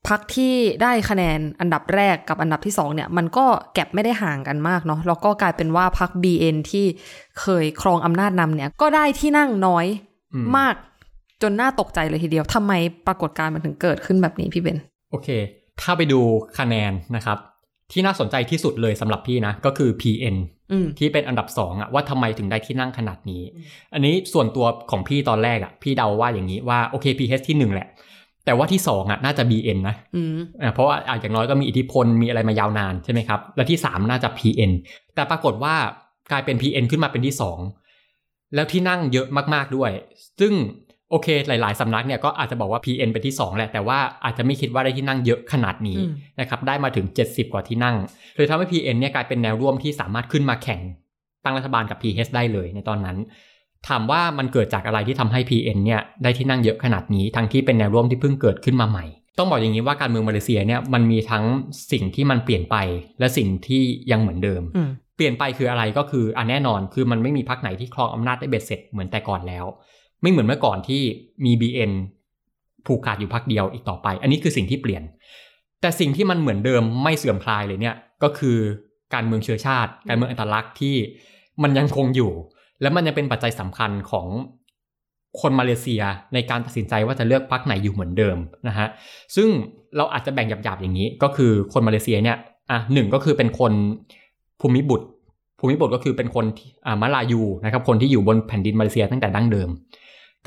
S2: พักที่ได้คะแนนอันดับแรกกับอันดับที่สองเนี่ยมันก็แก็บไม่ได้ห่างกันมากเนาะแล้วก็กลายเป็นว่าพัก BN ที่เคยครองอำนาจนำเนี่ย ก็ได้ที่นั่งน้อยมาก จนน่าตกใจเลยทีเดียวทำไมปรากฏการณ์มันถึงเกิดขึ้นแบบนี้พี่เบน
S3: โอเค ถ้าไปดูคะแนนนะครับ ที่น่าสนใจที่สุดเลยสำหรับพี่นะ ก็คือ PN ที่เป็นอันดับสองอะว่าทำไมถึงได้ที่นั่งขนาดนี้ อันนี้ส่วนตัวของพี่ตอนแรกอะพี่เดาว่าอย่างนี้ว่าโอเค PH ที่หนึ่งแหละแต่ว่าที่สองอะน่าจะ BN นะเพราะว่าอาจอย่างน้อยก็มีอิทธิพลมีอะไรมายาวนานใช่ไหมครับ และที่สามน่าจะ PN แต่ปรากฏว่ากลายเป็น PN ขึ้นมาเป็นที่สองแล้วที่นั่งเยอะมากๆด้วย ซึ่ง โอเค หลาย ๆ สำนักเนี่ยก็อาจจะบอกว่า PN เป็นที่ 2 แหละ แต่ว่าอาจจะไม่คิดว่าได้ที่นั่งเยอะขนาดนี้นะครับได้มาถึง 70 กว่าที่นั่งเลยทำให้ PN เนี่ยกลายเป็นแนวร่วมที่สามารถขึ้นมาแข่งตั้งรัฐบาลกับ PH ได้เลยในตอนนั้น ถามว่ามันเกิดจากอะไรที่ทำให้ PN เนี่ยได้ที่นั่งเยอะขนาดนี้ ทั้งที่เป็นแนวร่วมที่เพิ่งเกิดขึ้นมาใหม่ ต้องบอกอย่างนี้ว่าการเมืองมาเลเซียเนี่ยมันมีทั้งสิ่งที่มันเปลี่ยนไปและสิ่งที่ยังเหมือนเดิมเปลี่ยนไปคืออะไรก็คืออะแน่นอนคือมันไม่มีพรรคไหนที่ครองอำนาจได้เบ็ดเสร็จเหมือนแต่ก่อนแล้ว ไม่เหมือนเมื่อก่อนที่มี BN ผูกขาดอยู่พักเดียวอีกต่อไป อันนี้คือสิ่งที่เปลี่ยน แต่สิ่งที่มันเหมือนเดิมไม่เสื่อมคลายเลยเนี่ยก็คือการเมืองเชื้อชาติ การเมืองอัตลักษณ์ที่มันยังคงอยู่ และมันยังเป็นปัจจัยสำคัญของคนมาเลเซียในการตัดสินใจว่าจะเลือกพรรคไหนอยู่เหมือนเดิมนะฮะซึ่งเราอาจจะแบ่งหยาบๆอย่างนี้ ก็คือคนมาเลเซียเนี่ยอะหนึ่งก็คือเป็นคนภูมิบุตรภูมิบุตรก็คือเป็นคนอ่ามาลายูนะครับคนที่อยู่บนแผ่นดินมาเลเซียตั้งแต่ดั้งเดิม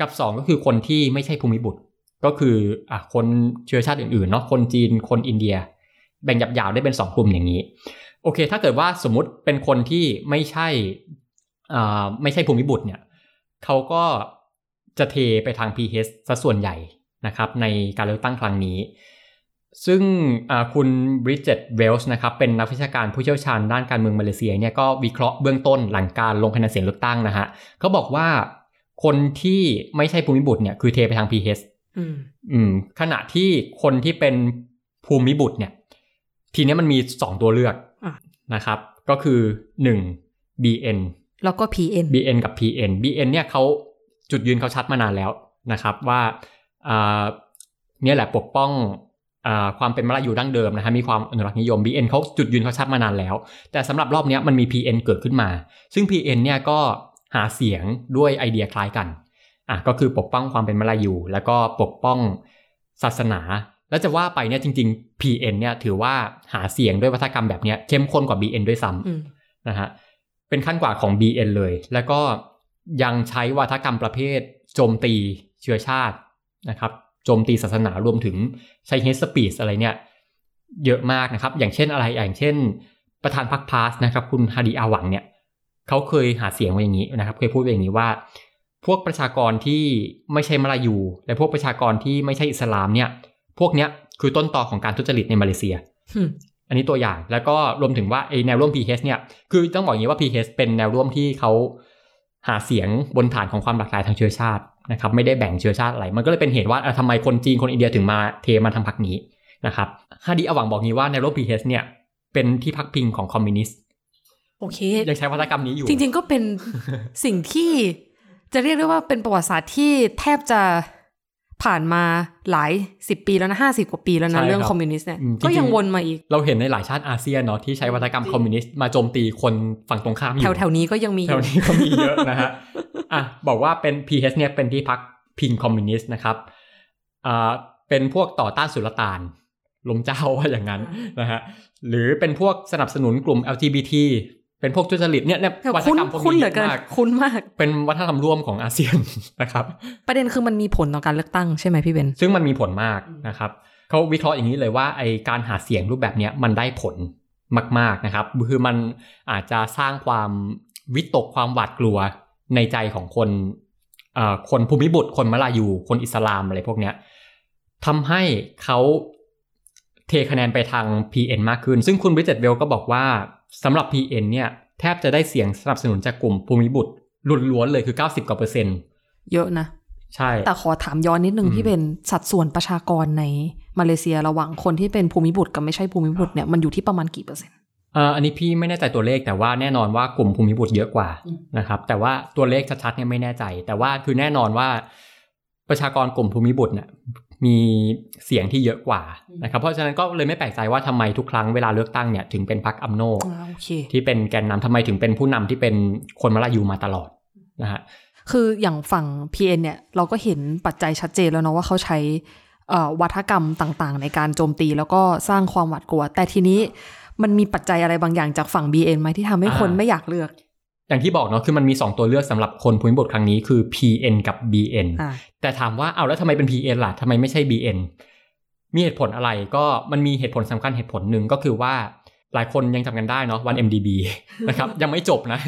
S3: กับ 2 ก็คือคนที่ไม่ใช่ภูมิบุตร ก็คืออะคนเชื้อชาติอื่นๆเนาะคนจีนคนอินเดีย แบ่งหยาบๆได้เป็น 2 กลุ่มอย่างนี้ โอเค ถ้าเกิดว่าสมมติเป็นคนที่ไม่ใช่อ่าไม่ใช่ภูมิบุตรเนี่ยเขาก็จะเทไปทาง PH ซะส่วนใหญ่นะครับ ในการเลือกตั้งครั้งนี้ ซึ่งคุณบริจเจตเวลส์นะครับเป็นนักวิชาการผู้เชี่ยวชาญด้านการเมืองมาเลเซียเนี่ยก็วิเคราะห์เบื้องต้นหลังการลงคะแนนเสียงเลือกตั้งนะฮะเขาบอกว่า คนที่ไม่ใช่ภูมิบุตรเนี่ยคือเทไปทาง PH อืมอืมขณะที่คนที่เป็นภูมิบุตรเนี่ย ทีนี้มันมีสองตัวเลือกนะครับ ก็คือหนึ่ง BN
S2: แล้วก็ PN
S3: BN กับ PN BN เนี่ยเขาจุดยืนเขาชัดมานานแล้วนะครับว่าอ่าเนี่ยแหละปกป้องอความเป็นมลายูดั้งเดิมนะฮะมีความอนุรักษ์นิยม BN เขาจุดยืนเขาชัดมานานแล้ว แต่สำหรับรอบนี้มันมี PN เกิดขึ้นมา ซึ่ง PN เนี่ยก็ หาเสียงด้วยไอเดียคล้ายกันอะก็คือปกป้องความเป็นมลายู แล้วก็ปกป้องศาสนา แล้วจะว่าไปเนี่ยจริง ๆ PN เนี่ยถือว่าหาเสียงด้วยวัฒกรรมแบบนี้เข้มข้นกว่า BN ด้วยซ้ำนะฮะเป็นขั้นกว่าของ BN เลย แล้วก็ยังใช้วัฒกรรมประเภท โจมตีเชื้อชาตินะครับโจมตีศาสนารวมถึงใช้เฮสปีดอะไรเนี่ยเยอะมากนะครับ อย่างเช่นอะไรอย่างเช่น ประธานพรรคพาสนะครับ คุณฮาดีอาหวังเนี่ย เขาเคยหาเสียงไว้อย่างนี้นะครับ เคยพูดไว้อย่างนี้ว่า พวกประชากรที่ไม่ใช่มลายู และพวกประชากรที่ไม่ใช่อิสลามเนี่ย พวกเนี้ยคือต้นตอของการทุจริตในมาเลเซียอันนี้ตัวอย่างแล้วก็รวมถึงว่าไอแนวร่วม PH เนี่ยคือต้องบอกอย่างนี้ว่า PH เป็นแนวร่วมที่เขาหาเสียงบนฐานของความหลากหลายทางเชื้อชาตินะครับ ไม่ได้แบ่งเชื้อชาติอะไร มันก็เลยเป็นเหตุว่าทำไมคนจีนคนอินเดียถึงมาเทมาทางพรรคนี้นะครับฮาดีอวังบอกนี้ว่าแนวร่วม PH เนี่ยเป็นที่พักพิงของคอมมิวนิสต์
S2: โอเค
S3: ยังใช้วาทกรรมนี้อยู่
S2: จริง ๆ ก็เป็นสิ่งที่จะเรียกได้ว่าเป็นประวัติศาสตร์ที่แทบจะผ่านมาหลายสิบปีแล้วนะห้าสิบกว่าปีแล้วนะเรื่องคอมมิวนิสต์เนี่ยก็ยังวนมาอีก
S3: เราเห็นในหลายชาติอาเซียนเนาะที่ใช้วาทกรรมคอมมิวนิสต์มาโจมตีคนฝั่งตรงข้ามอยู่
S2: แถวๆนี้ก็ยังมี
S3: แถวนี้ก็มีเยอะนะฮะอะบอกว่าเป็น PH เนี่ยเป็นที่พักพิงคอมมิวนิสต์นะครับอ่าเป็นพวกต่อต้านสุลต่านลมเจ้าว่าอย่างนั้นนะฮะหรือเป็นพวกสนับสนุนกลุ่ม LGBT เป็นพวกทุจริตเนี่ยเนี่ยวัฒนธรรมพวกนี้มาก
S2: คุ้นมาก
S3: เป็นวัฒนธรรมร่วมของอาเซียนนะครับ
S2: ประเด็นคือมันมีผลต่อการเลือกตั้งใช่ไหมพี่เบน
S3: ซึ่งมันมีผลมากนะครับเขาวิเคราะห์อย่างนี้เลยว่าไอการหาเสียงรูปแบบนี้มันได้ผลมาก ๆนะครับ คือมันอาจจะสร้างความวิตกความหวาดกลัวในใจของคนคนภูมิบุตรคนมลายู คนอิสลามอะไรพวกเนี้ยทำให้เขาเทคะแนนไปทาง PN มากขึ้น ซึ่งคุณบริเจตเวลก็บอกว่า สำหรับ PN เนี่ยแทบจะได้เสียงสนับสนุนจากกลุ่มภูมิบุตรล้วนๆเลยคือ 90กว่าเปอร์เซ็นต์
S2: เยอะนะ
S3: ใช่
S2: แต่ขอถามย้อนนิดนึงพี่เป็นสัดส่วนประชากรในมาเลเซียระหว่างคนที่เป็นภูมิบุตรกับไม่ใช่ภูมิบุตรเนี่ยมันอยู่ที่ประมาณกี่เปอร์เซ็นต์
S3: อันนี้พี่ไม่แน่ใจตัวเลขแต่ว่าแน่นอนว่ากลุ่มภูมิบุตรเยอะกว่านะครับแต่ว่าตัวเลขชัดๆเนี่ยไม่แน่ใจ แต่ว่าคือแน่นอนว่าประชากรกลุ่มภูมิบุตรเนี่ย มีเสียงที่เยอะกว่านะครับเพราะฉะนั้นก็เลยไม่แปลกใจว่าทำไมทุกครั้งเวลาเลือกตั้งเนี่ยถึงเป็นพรรคอัมโนที่เป็นแกนนำทำไมถึงเป็นผู้นำที่เป็นคนมาลายูมาตลอดนะฮะ
S2: คืออย่างฝั่ง PN เนี่ยเราก็เห็นปัจจัยชัดเจนแล้วเนาะว่าเขาใช้วัฒกรรมต่างๆ ในการโจมตีแล้วก็สร้างความหวาดกลัว แต่ทีนี้มันมีปัจจัยอะไรบางอย่างจากฝั่ง BN ไหมที่ทำให้คนไม่อยากเลือก
S3: อย่างที่บอกเนาะคือมันมี 2 ตัวเลือกสำหรับคนภูมิบทครั้งนี้คือ PN กับ BN แต่ถามว่าเอาแล้วทำไมเป็น PN ล่ะทำไมไม่ใช่ BN มีเหตุผลอะไรก็มันมีเหตุผลสำคัญเหตุผลหนึ่งก็คือว่าหลายคนยังจำกันได้เนาะวัน MDB นะครับ ยังไม่จบนะ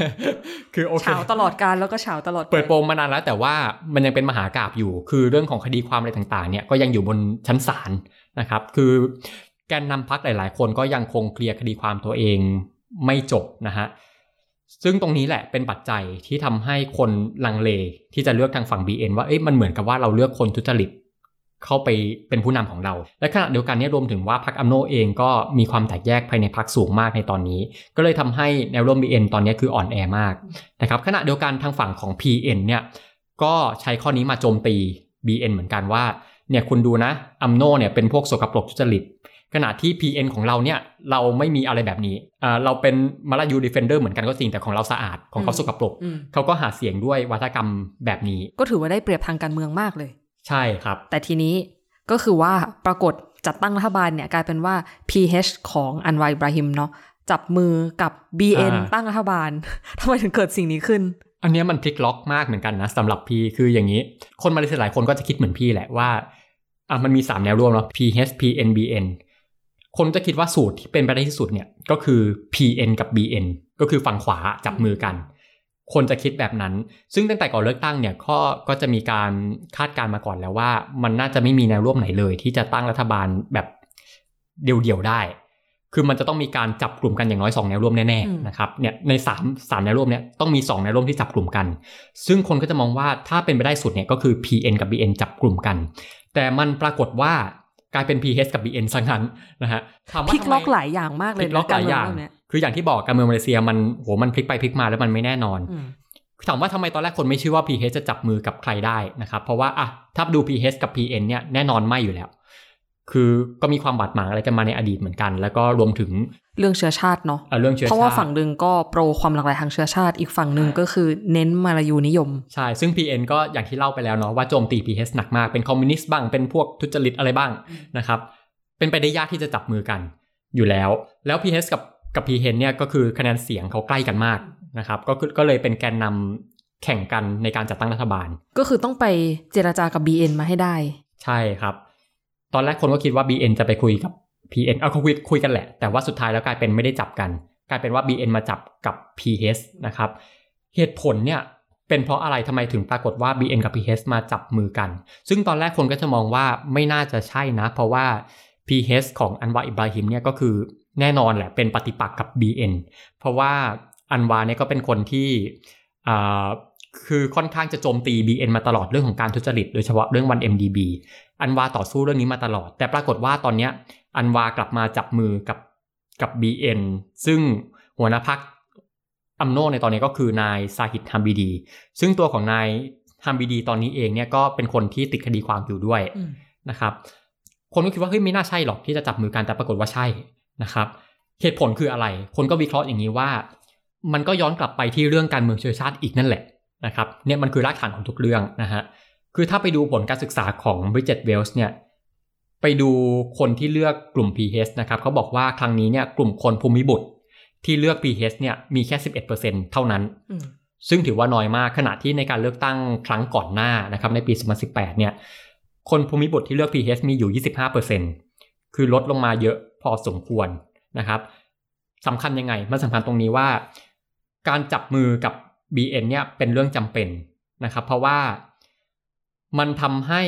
S2: คือโอเคเฉาตลอดการแล้วก็เฉาตลอด
S3: เปิดโปงมานานแล้ว แต่ว่ามันยังเป็นมหากราบอยู่ คือเรื่องของคดีความอะไรต่างๆ เนี่ยก็ยังอยู่บนชั้นศาลนะครับ คือแกนนำพักหลาย ๆ คนก็ยังคงเคลียร์คดีความตัวเองไม่จบนะฮะ ซึ่งตรงนี้แหละเป็นปัจจัยที่ทำให้คนลังเลที่จะเลือกทางฝั่ง BN ว่าเอ๊ะมันเหมือนกับว่าเราเลือกคนทุจริตเข้าไปเป็นผู้นำของเรา และขณะเดียวกันนี้รวมถึงว่าพรรคอัมโนเองก็มีความแตกแยกภายในพรรคสูงมากในตอนนี้ ก็เลยทำให้แนวร่วม BN ตอนนี้คืออ่อนแอมากนะครับขณะเดียวกันทางฝั่งของ PN เนี่ยก็ใช้ข้อนี้มาโจมตี BN เหมือนกันว่าเนี่ยคุณดูนะอัมโนเนี่ยเป็นพวกสกปรกทุจริต ขณะที่ PN ของเราเนี่ยเราไม่มีอะไรแบบนี้อ่าเราเป็นมาลายู defender เหมือนกันก็จริงแต่ของเราสะอาดของเขาสกปรกเขาก็หาเสียงด้วยวาทกรรมแบบนี้
S2: ก็ถือว่าได้เปรียบทางการเมืองมากเลย
S3: ใช่ครับ
S2: แต่ทีนี้ก็คือว่าปรากฏจัดตั้งรัฐบาลเนี่ยกลายเป็นว่า PH ของอันวาร์อิบราฮิมเนาะจับมือกับ BN ตั้งรัฐบาลทำไมถึงเกิดสิ่งนี้ขึ้น
S3: อันนี้มันพลิกล็อกมากเหมือนกันนะสำหรับพี่คืออย่างนี้ คนมาเลเซียหลายคนก็จะคิดเหมือนพี่แหละว่าอะมันมี 3 แนวร่วมเนาะ PH PN BN คนจะคิดว่าสูตรที่เป็นไปได้ที่สุดเนี่ยก็คือ PN กับ BN ก็คือฝั่งขวาจับมือกัน คนจะคิดแบบนั้น ซึ่งตั้งแต่ก่อนเลือกตั้งเนี่ยก็ก็จะมีการคาดการมาก่อนแล้วว่า มันน่าจะไม่มีแนวร่วมไหนเลย ที่จะตั้งรัฐบาลแบบเดี่ยวๆได้ คือมันจะต้องมีการจับกลุ่มกันอย่างน้อย2แนวร่วมแน่ๆนะครับเนี่ยใน3 3แนวร่วมเนี่ยต้องมี 2 แนวร่วมที่จับกลุ่มกัน ซึ่งคนก็จะมองว่าถ้าเป็นไปได้สุดเนี่ยก็คือ PN กับ BN จับกลุ่มกัน แต่มันปรากฏว่า กลายเป็น PH กับ BN ซะงั้นนะฮะ
S2: ถามว่าพลิกล็อกหลายอย่างมากเลย
S3: พลิกล็อกหลายอย่างคืออย่างที่บอกการเมืองมาเลเซียมันโหมันพลิกไปพลิกมาแล้วมันไม่แน่นอนถามว่าทำไมตอนแรกคนไม่เชื่อว่า PH จะจับมือกับใครได้นะครับ เพราะว่าอะถ้าดู PH กับ PN เนี่ยแน่นอนไม่อยู่แล้ว คือก็มีความบาดหมางอะไรกันมาในอดีตเหมือนกัน แล้วก็รวมถึง
S2: เรื่องเชื้อชาติเนาะ
S3: เรื่องเชื้อชาติเพ
S2: ราะว่าฝั่งหนึ่งก็โปรความหลากหลายทางเชื้อชาติ อีกฝั่งหนึ่งก็คือเน้นมาลายูนิยม
S3: ใช่ ซึ่ง PN ก็อย่างที่เล่าไปแล้วเนาะว่าโจมตี PH หนักมาก เป็นคอมมิวนิสต์บ้าง เป็นพวกทุจริตอะไรบ้างนะครับ เป็นไปได้ยากที่จะจับมือกันอยู่แล้ว แล้ว PH กับกับ PN เนี่ยก็คือคะแนนเสียงเขาใกล้กันมากนะครับ ก็ก็เลยเป็นแกนนำแข่งกันในการจัดตั้งรัฐบาล
S2: ก็คือต้องไปเจราจากับ BN มาให้ได้
S3: ใช่ครับ ตอนแรกคนก็คิดว่า BN จะไปคุยกับ PN เอาเขาคุยคุยกันแหละ แต่ว่าสุดท้ายแล้วกลายเป็นไม่ได้จับกัน กลายเป็นว่า BN มาจับกับ PH นะครับ เหตุผลเนี่ยเป็นเพราะอะไรทำไมถึงปรากฏว่า BN กับ PH มาจับมือกัน ซึ่งตอนแรกคนก็จะมองว่าไม่น่าจะใช่นะ เพราะว่า PH ของอันวาอิบราฮิมเนี่ยก็คือแน่นอนแหละเป็นปฏิปักษ์กับ BN เพราะว่าอันวาเนี่ยก็เป็นคนที่ คือค่อนข้างจะโจมตี BN มาตลอดเรื่องของการทุจริตโดยเฉพาะเรื่องวัน MDB อันวาต่อสู้เรื่องนี้มาตลอด แต่ปรากฏว่าตอนนี้อันวากลับมาจับมือกับกับ BN ซึ่งหัวหน้าพักอัมโนในตอนนี้ก็คือนายซาฮิดฮัมบีดี ซึ่งตัวของนายฮัมบีดีตอนนี้เองเนี่ยก็เป็นคนที่ติดคดีความอยู่ด้วยนะครับ คนก็คิดว่าเฮ้ยไม่น่าใช่หรอกที่จะจับมือกันแต่ปรากฏว่าใช่นะครับ เหตุผลคืออะไร คนก็วิเคราะห์อย่างนี้ว่า มันก็ย้อนกลับไปที่เรื่องการเมืองเชื้อชาติอีกนั่นแหละ นะครับเนี่ยมันคือรากฐานของทุกเรื่องนะฮะคือถ้าไปดูผลการศึกษาของบริเจตเวลส์เนี่ยไปดูคนที่เลือกกลุ่ม PH นะครับเขาบอกว่าครั้งนี้เนี่ยกลุ่มคนภูมิบุตรที่เลือก PH เนี่ยมีแค่ 11%เท่านั้น ซึ่งถือว่าน้อยมากขณะที่ในการเลือกตั้งครั้งก่อนหน้านะครับในปี 2018 เนี่ยคนภูมิบุตรที่เลือก PH มีอยู่ 25%คือลดลงมาเยอะพอสมควรนะครับสำคัญยังไง มันสำคัญตรงนี้ว่า การจับมือกับ BN เนี่ยเป็นเรื่องจำเป็นนะครับ เพราะว่ามันทำให้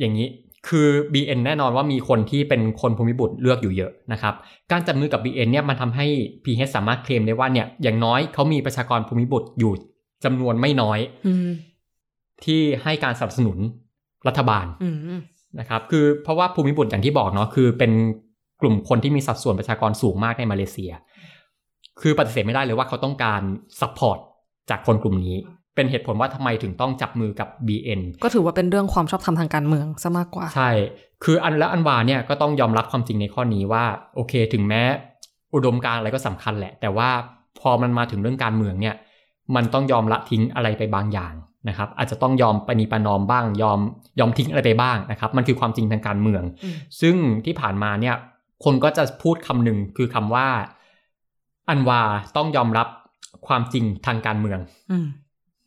S3: อย่างนี้คือ BN แน่นอนว่ามีคนที่เป็นคนภูมิบุตรเลือกอยู่เยอะนะครับ การจับมือกับ BN เนี่ยมันทำให้ PH สามารถเคลมได้ว่าเนี่ยอย่างน้อยเขามีประชากรภูมิบุตรอยู่จำนวนไม่น้อยที่ให้การสนับสนุนรัฐบาลนะครับ คือเพราะว่าภูมิบุตรอย่างที่บอกเนาะคือเป็นกลุ่มคนที่มีสัดส่วนประชากรสูงมากในมาเลเซีย คือปฏิเสธไม่ได้เลยว่าเขาต้องการ support จากคนกลุ่มนี้ เป็นเหตุผลว่าทำไมถึงต้องจับมือกับ BN
S2: ก็ถือว่าเป็นเรื่องความชอบธรรมทางการเมืองซะมากกว่า
S3: ใช่ คืออันและอันวาร์เนี่ยก็ต้องยอมรับความจริงในข้อนี้ว่า โอเค ถึงแม้อุดมการณ์อะไรก็สำคัญแหละ แต่ว่าพอมันมาถึงเรื่องการเมืองเนี่ย มันต้องยอมละทิ้งอะไรไปบางอย่างนะครับ อาจจะต้องยอมประนีประนอมบ้าง ยอมยอมทิ้งอะไรไปบ้างนะครับ มันคือความจริงทางการเมือง ซึ่งที่ผ่านมาเนี่ย คนก็จะพูดคำหนึ่งคือคำว่า อันวาต้องยอมรับ ความจริงทางการเมือง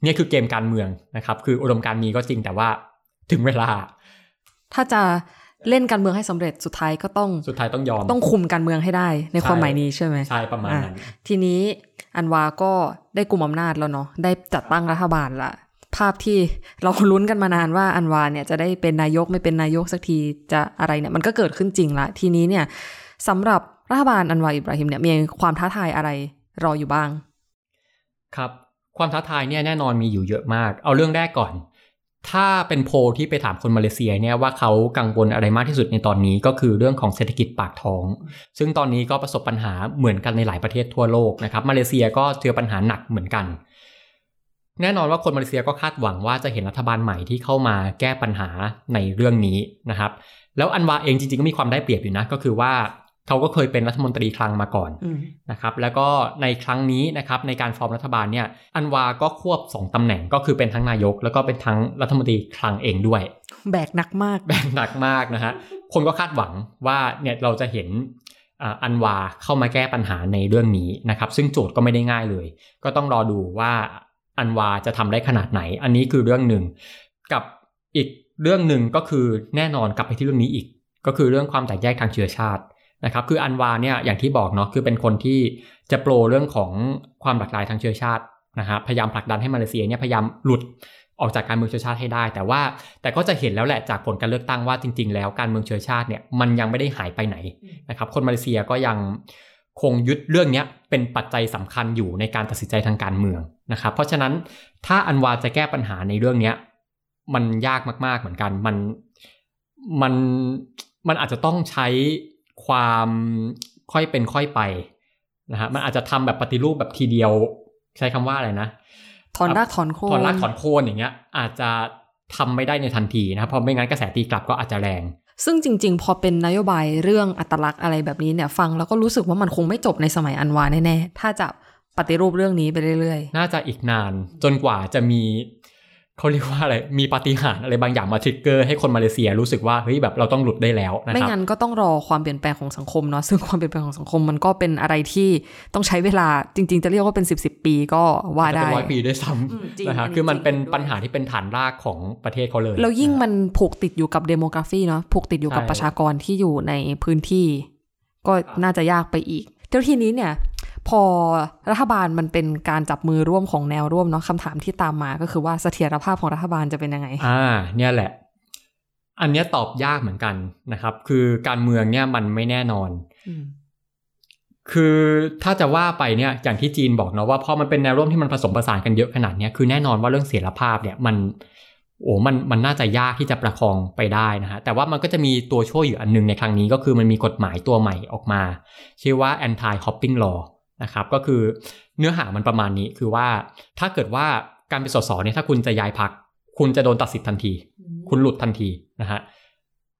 S3: เนี่ยคือเกมการเมืองนะครับ คืออุดมการมีก็จริงแต่ว่าถึงเวลา
S2: ถ้าจะเล่นการเมืองให้สำเร็จสุดท้ายก็ต้อง
S3: สุดท้ายต้องยอม
S2: ต้องคุมการเมืองให้ได้ ในความหมายนี้ใช่ไหม
S3: ใช่ประมาณนั้น
S2: ทีนี้อันวาก็ได้กลุ่มอำนาจแล้วเนาะได้จัดตั้งรัฐบาลละภาพที่เราลุ้นกันมานานว่าอันวาเนี่ยจะได้เป็นนายกไม่เป็นนายกสักทีจะอะไรเนี่ยมันก็เกิดขึ้นจริงละทีนี้เนี่ยสำหรับรัฐบาลอันวาอิบราฮิมเนี่ยมีความท้าทายอะไรรออยู่บ้าง
S3: ครับ ความท้าทายเนี่ยแน่นอนมีอยู่เยอะมาก เอาเรื่องแรกก่อน ถ้าเป็นโพลที่ไปถามคนมาเลเซียเนี่ยว่าเขากังวลอะไรมากที่สุดในตอนนี้ก็คือเรื่องของเศรษฐกิจปากท้อง ซึ่งตอนนี้ก็ประสบปัญหาเหมือนกันในหลายประเทศทั่วโลกนะครับ มาเลเซียก็เจอปัญหาหนักเหมือนกัน แน่นอนว่าคนมาเลเซียก็คาดหวังว่าจะเห็นรัฐบาลใหม่ที่เข้ามาแก้ปัญหาในเรื่องนี้นะครับ แล้วอันวาเองจริงๆก็มีความได้เปรียบอยู่นะก็คือว่า เขาก็เคยเป็นรัฐมนตรีคลังมาก่อนนะครับแล้วก็ในครั้งนี้นะครับในการฟอร์มรัฐบาลเนี่ยอันวาก็ควบสองตำแหน่งก็คือเป็นทั้งนายก แล้วก็เป็นทั้งรัฐมนตรีคลังเองด้วย
S2: แบกหนักมาก
S3: แบกหนักมากนะฮะคนก็คาดหวังว่าเนี่ยเราจะเห็นอันวาเข้ามาแก้ปัญหาในเรื่องนี้นะครับ ซึ่งโจทย์ก็ไม่ได้ง่ายเลย ก็ต้องรอดูว่าอันวาจะทำได้ขนาดไหน อันนี้คือเรื่องหนึ่งกับอีกเรื่องหนึ่งก็คือแน่นอนกลับไปที่เรื่องนี้อีก ก็คือเรื่องความแตกแยกทางเชื้อชาติ นะครับคืออันวาเนี่ยอย่างที่บอกเนาะคือเป็นคนที่จะโปรเรื่องของความหลากหลายทางเชื้อชาตินะฮะพยายามผลักดันให้มาเลเซียเนี่ยพยายามหลุดออกจากการเมืองเชื้อชาติให้ได้ แต่ว่าแต่ก็จะเห็นแล้วแหละจากผลการเลือกตั้งว่าจริง ๆ แล้วการเมืองเชื้อชาติเนี่ยมันยังไม่ได้หายไปไหนนะครับคนมาเลเซียก็ยังคงยึดเรื่องนี้เป็นปัจจัยสำคัญอยู่ในการตัดสินใจทางการเมืองนะครับเพราะฉะนั้นถ้าอันวาจะแก้ปัญหาในเรื่องนี้มันยากมากๆเหมือนกันมันมันมันอาจจะต้องใช้ ความค่อยเป็นค่อยไปนะฮะมันอาจจะทำแบบปฏิรูปแบบทีเดียว ใช้คำว่าอะไรนะ
S2: ถอนรากถอนโคน
S3: ถอนรากถอนโคนอย่างเงี้ย อาจจะทำไม่ได้ในทันทีนะครับเพราะไม่งั้นกระแสตีกลับก็อาจจะแรง
S2: ซึ่งจริง ๆ พอเป็นนโยบายเรื่องอัตลักษณ์อะไรแบบนี้เนี่ย ฟังแล้วก็รู้สึกว่ามันคงไม่จบในสมัยอันวาแน่ๆถ้าจะปฏิรูปเรื่องนี้ไปเรื่อย
S3: ๆ น่าจะอีกนานจนกว่าจะมี เขาเรียกว่าอะไร มีปาฏิหาริย์อะไรบางอย่างมาทริกเกอร์ให้คนมาเลเซียรู้สึกว่าเฮ้ยแบบเราต้องหลุดได้แล้วนะครับ ไม่
S2: งั้นก็ต้องรอความเปลี่ยนแปลงของสังคมเนาะซึ่งความเปลี่ยนแปลงของสังคมมันก็เป็นอะไรที่ต้องใช้เวลาจริง ๆ จะเรียกว่าเป็นสิบสิบปีก็ว่าได้
S3: ร้อยปีได้ซ้ำนะฮะคือมันเป็นปัญหาที่เป็นฐานรากของประเทศเขาเลย
S2: แล้วยิ่งมันผูกติดอยู่กับเดโมกราฟีเนาะผูกติดอยู่กับประชากรที่อยู่ในพื้นที่ ก็น่าจะยากไปอีกเดี๋ยวทีนี้เนี่ย พอรัฐบาลมันเป็นการจับมือร่วมของแนวร่วมเนาะคำถามที่ตามมาก็คือว่าเสถียรภาพของรัฐบาลจะเป็นยังไง
S3: อ่า เนี่ยแหละ อันนี้ตอบยากเหมือนกันนะครับ คือการเมืองเนี่ยมันไม่แน่นอนคือถ้าจะว่าไปเนี่ยอย่างที่จีนบอกเนาะว่าพอมันเป็นแนวร่วมที่มันผสมผสานกันเยอะขนาดนี้คือแน่นอนว่าเรื่องเสถียรภาพเนี่ยมันโอ้มันมันน่าจะยากที่จะประคองไปได้นะฮะแต่ว่ามันก็จะมีตัวช่วยอยู่อันนึงในครั้งนี้ก็คือมันมีกฎหมายตัวใหม่ออกมา ชื่อว่า anti hopping law นะครับก็คือเนื้อหามันประมาณนี้คือว่าถ้าเกิดว่าการเป็นสสเนี่ยถ้าคุณจะย้ายพัก คุณจะโดนตัดสิทธิ์ทันที คุณหลุดทันทีนะฮะ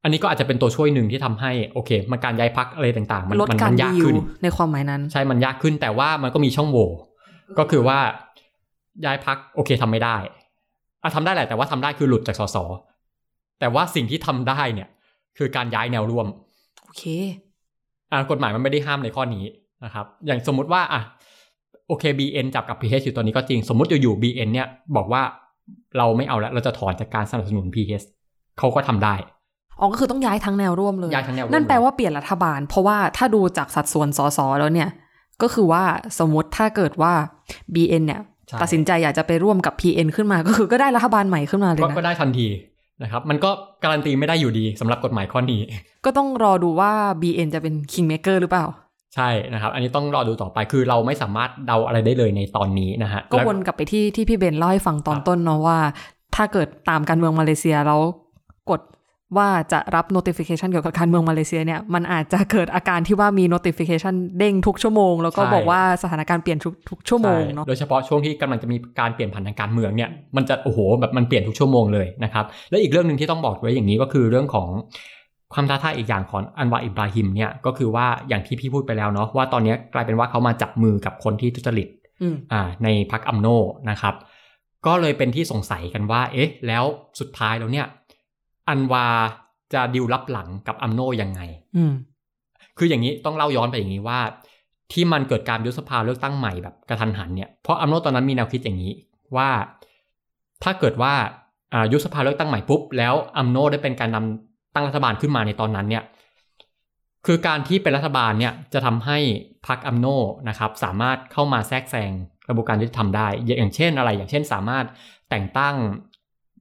S3: อันนี้ก็อาจจะเป็นตัวช่วยหนึ่งที่ทำให้โอเค มันการย้ายพักอะไรต่างๆมัน
S2: มัน
S3: มันยากขึ้น
S2: ในความหมายนั้น
S3: ใช่มันยากขึ้นแต่ว่ามันก็มีช่องโหว่ก็คือว่าย้ายพักโอเคทำไม่ได้อะทำได้แหละแต่ว่าทำได้คือหลุดจากสสแต่ว่าสิ่งที่ทำได้เนี่ย คือการย้ายแนวร่วม
S2: โอเค
S3: อ่ากฎหมายมันไม่ได้ห้ามในข้อนี้ นะครับ อย่างสมมุติว่าอะโอเค BN จับกับ PH อยู่ตอนนี้ก็จริง สมมติอยู่ BN เนี่ยบอกว่าเราไม่เอาแล้วเราจะถอนจากการสนับสนุน PH เขาก็ทำได้
S2: อ๋อก็คือต้องย้ายทั้งแนวร่วมเลย
S3: ย้ายทั้งแนว
S2: นั่นแปลว่าเปลี่ยนรัฐบาล เพราะว่าถ้าดูจากสัดส่วนสสแล้วเนี่ย ก็คือว่าสมมติถ้าเกิดว่า BN เนี่ย ตัดสินใจอยากจะไปร่วมกับ PN ขึ้นมา ก็คือก็ได้รัฐบาลใหม่ขึ้นมาเลยนะ
S3: ก็ได้ทันทีนะครับ มันก็การันตีไม่ได้อยู่ดีสำหรับกฎหมายข้อนี้
S2: ก็ต้องรอดูว่า BN จะเป็น Kingmaker หรือเปล่า
S3: ใช่นะครับ อันนี้ต้องรอดูต่อไปคือเราไม่สามารถเดาอะไรได้เลยในตอนนี้นะฮะ
S2: ก็วนกลับไปที่ที่พี่เบนเล่าให้ฟังตอนต้นเนาะว่า ถ้าเกิดตามการเมืองมาเลเซียแล้วกดว่าจะรับ notification เกี่ยวกับการเมืองมาเลเซียเนี่ย มันอาจจะเกิดอาการที่ว่ามี notification เด้งทุกชั่วโมง แล้วก็บอกว่าสถานการณ์เปลี่ยนทุกทุกชั่วโมงเนาะ
S3: โดยเฉพาะช่วงที่กำลังจะมีการเปลี่ยนผ่านทางการเมืองเนี่ย มันจะโอ้โหแบบมันเปลี่ยนทุกชั่วโมงเลยนะครับ และอีกเรื่องหนึ่งที่ต้องบอกไว้อย่างนี้ก็คือเรื่องของ ความท้าทายอีกอย่างของอันวาอิบราฮิมเนี่ยก็คือว่าอย่างที่พี่พูดไปแล้วเนาะว่าตอนนี้กลายเป็นว่าเขามาจับมือกับคนที่ทุจริตอ่าในพรรคอัมโนนะครับ ก็เลยเป็นที่สงสัยกันว่า เอ๊ะ แล้วสุดท้ายแล้วเนี่ย อันวาจะดิวรับหลังกับอัมโนยังไง
S2: อื
S3: คืออย่างนี้ต้องเล่าย้อนไปอย่างนี้ว่า ที่มันเกิดการยุบสภาเลือกตั้งใหม่แบบกระทันหันเนี่ยเพราะอัมโนตอนนั้นมีแนวคิดอย่างนี้ว่าถ้าเกิดว่ายุบสภาเลือกตั้งใหม่ปุ๊บแล้วอัมโนได้เป็นการนำ ตั้งรัฐบาลขึ้นมาในตอนนั้นเนี่ยคือการที่เป็นรัฐบาลเนี่ยจะทำให้พรรคอัมโนนะครับสามารถเข้ามาแทรกแซงกระบวนการยุติธรรมได้ อย่างเช่นอะไร อย่างเช่น สามารถแต่งตั้ง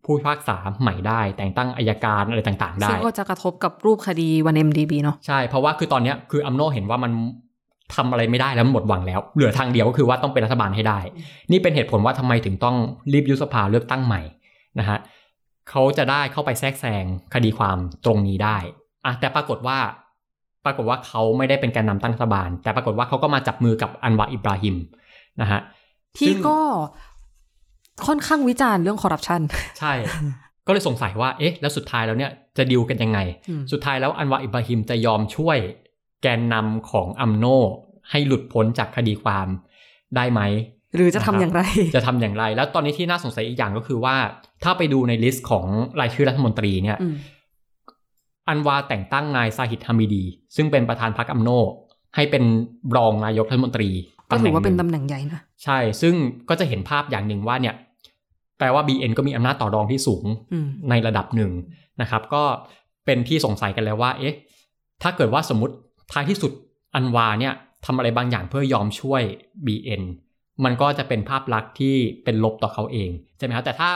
S3: ผู้พิพากษาใหม่ได้ แต่งตั้งอายการอะไรต่างๆ ได้ซึ่
S2: งก็จะกระทบกับรูปคดีวัน MDB เนาะ
S3: ใช่ เพราะว่าคือตอนนี้คืออัมโนเห็นว่ามันทำอะไรไม่ได้แล้วหมดหวังแล้ว เหลือทางเดียวก็คือว่าต้องเป็นรัฐบาลให้ได้ นี่เป็นเหตุผลว่าทำไมถึงต้องรีบยุบสภาเลือกตั้งใหม่นะฮะ เขาจะได้เข้าไปแทรกแซงคดีความตรงนี้ได้อะแต่ปรากฏว่า ปรากฏว่าเขาไม่ได้เป็นการนำตั้งรัฐบาล แต่ปรากฏว่าเขาก็มาจับมือกับอันวาอิบราฮิมนะฮะ
S2: ที่ก็ค่อนข้างวิจารณ์เรื่องคอร์รัปชัน
S3: ใช่ ก็เลยสงสัยว่าเอ๊ะ แล้วสุดท้ายแล้วเนี่ยจะดิวกันยังไง สุดท้ายแล้วอันวาร์อิบราฮิมจะยอมช่วยแกนนำของอัมโนให้หลุดพ้นจากคดีความได้ไหม
S2: หรือจะทำอย่างไร
S3: จะทำอย่างไร แล้วตอนนี้ที่น่าสงสัยอีกอย่างก็คือว่า ถ้าไปดูใน list ของรายชื่อรัฐมนตรีเนี่ย อันวาร์แต่งตั้งนายซาฮิดฮามิดี ซึ่งเป็นประธานพรรคอัมโนให้เป็นรองนายกรัฐมนตรี
S2: ก็ถือว่าเป็นตำแหน่งใหญ่นะ
S3: ใช่ ซึ่งก็จะเห็นภาพอย่างหนึ่งว่าเนี่ย แปลว่า BN ก็มีอำนาจต่อรองที่สูงในระดับหนึ่งนะครับ ก็เป็นที่สงสัยกันแล้วว่า เอ๊ะ ถ้าเกิดว่าสมมติท้ายที่สุดอันวาเนี่ยทำอะไรบางอย่างเพื่อยอมช่วย BN มันก็จะเป็นภาพลักษณ์ที่เป็นลบต่อเขาเองใช่ไหมครับแต่ถ้า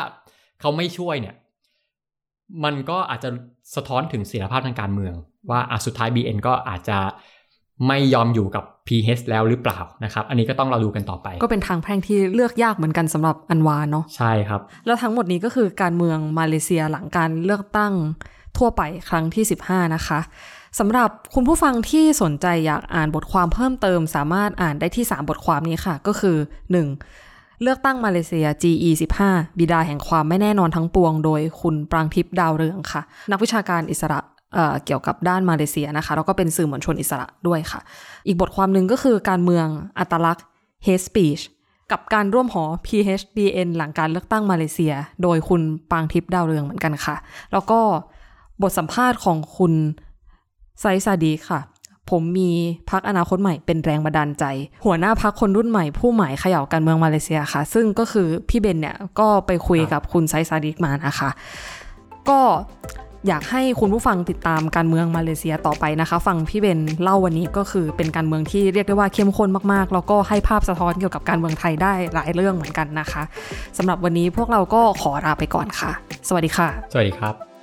S3: เขาไม่ช่วยเนี่ย มันก็อาจจะสะท้อนถึงเสียภาพทางการเมือง ว่าอะสุดท้าย BN ก็อาจจะไม่ยอมอยู่กับ PH แล้วหรือเปล่านะครับ อันนี้ก็ต้องเราดูกันต่อไป
S2: ก็เป็นทางแพ่งที่เลือกยากเหมือนกันสำหรับอันวาเนาะ
S3: ใช่ครับ
S2: แล้วทั้งหมดนี้ก็คือการเมืองมาเลเซียหลังการเลือกตั้งทั่วไปครั้งที่ 15 นะคะ สำหรับคุณผู้ฟังที่สนใจอยากอ่านบทความเพิ่มเติม สามารถอ่านได้ที่ 3 บทความนี้ค่ะ ก็คือ 1. เลือกตั้งมาเลเซีย GE 15บิดาแห่งความไม่แน่นอนทั้งปวง โดยคุณปรางทิพย์ดาวเรืองค่ะ นักวิชาการอิสระเกี่ยวกับด้านมาเลเซียนะคะ แล้วก็เป็นสื่อมวลชนอิสระด้วยค่ะ อีกบทความหนึ่งก็คือการเมืองอัตลักษณ์ hate speech กับการร่วมหอ PHBN หลังการเลือกตั้งมาเลเซีย โดยคุณปางทิพย์ดาวเรืองเหมือนกันค่ะ แล้วก็บทสัมภาษณ์ของคุณ ไซซาดีค่ะ ผมมีพักอนาคตใหม่เป็นแรงบันดาลใจ หัวหน้าพักคนรุ่นใหม่ผู้หมายเขย่าการเมืองมาเลเซียค่ะ ซึ่งก็คือพี่เบนเนี่ยก็ไปคุยกับคุณไซซาดีมานะคะ ก็อยากให้คุณผู้ฟังติดตามการเมืองมาเลเซียต่อไปนะคะ ฟังพี่เบนเล่าวันนี้ก็คือเป็นการเมืองที่เรียกได้ว่าเข้มข้นมากๆ แล้วก็ให้ภาพสะท้อนเกี่ยวกับการเมืองไทยได้หลายเรื่องเหมือนกันนะคะสำหรับวันนี้พวกเราก็ขอลาไปก่อนค่ะ สวัสดีค่ะ
S3: สวัสดีครับ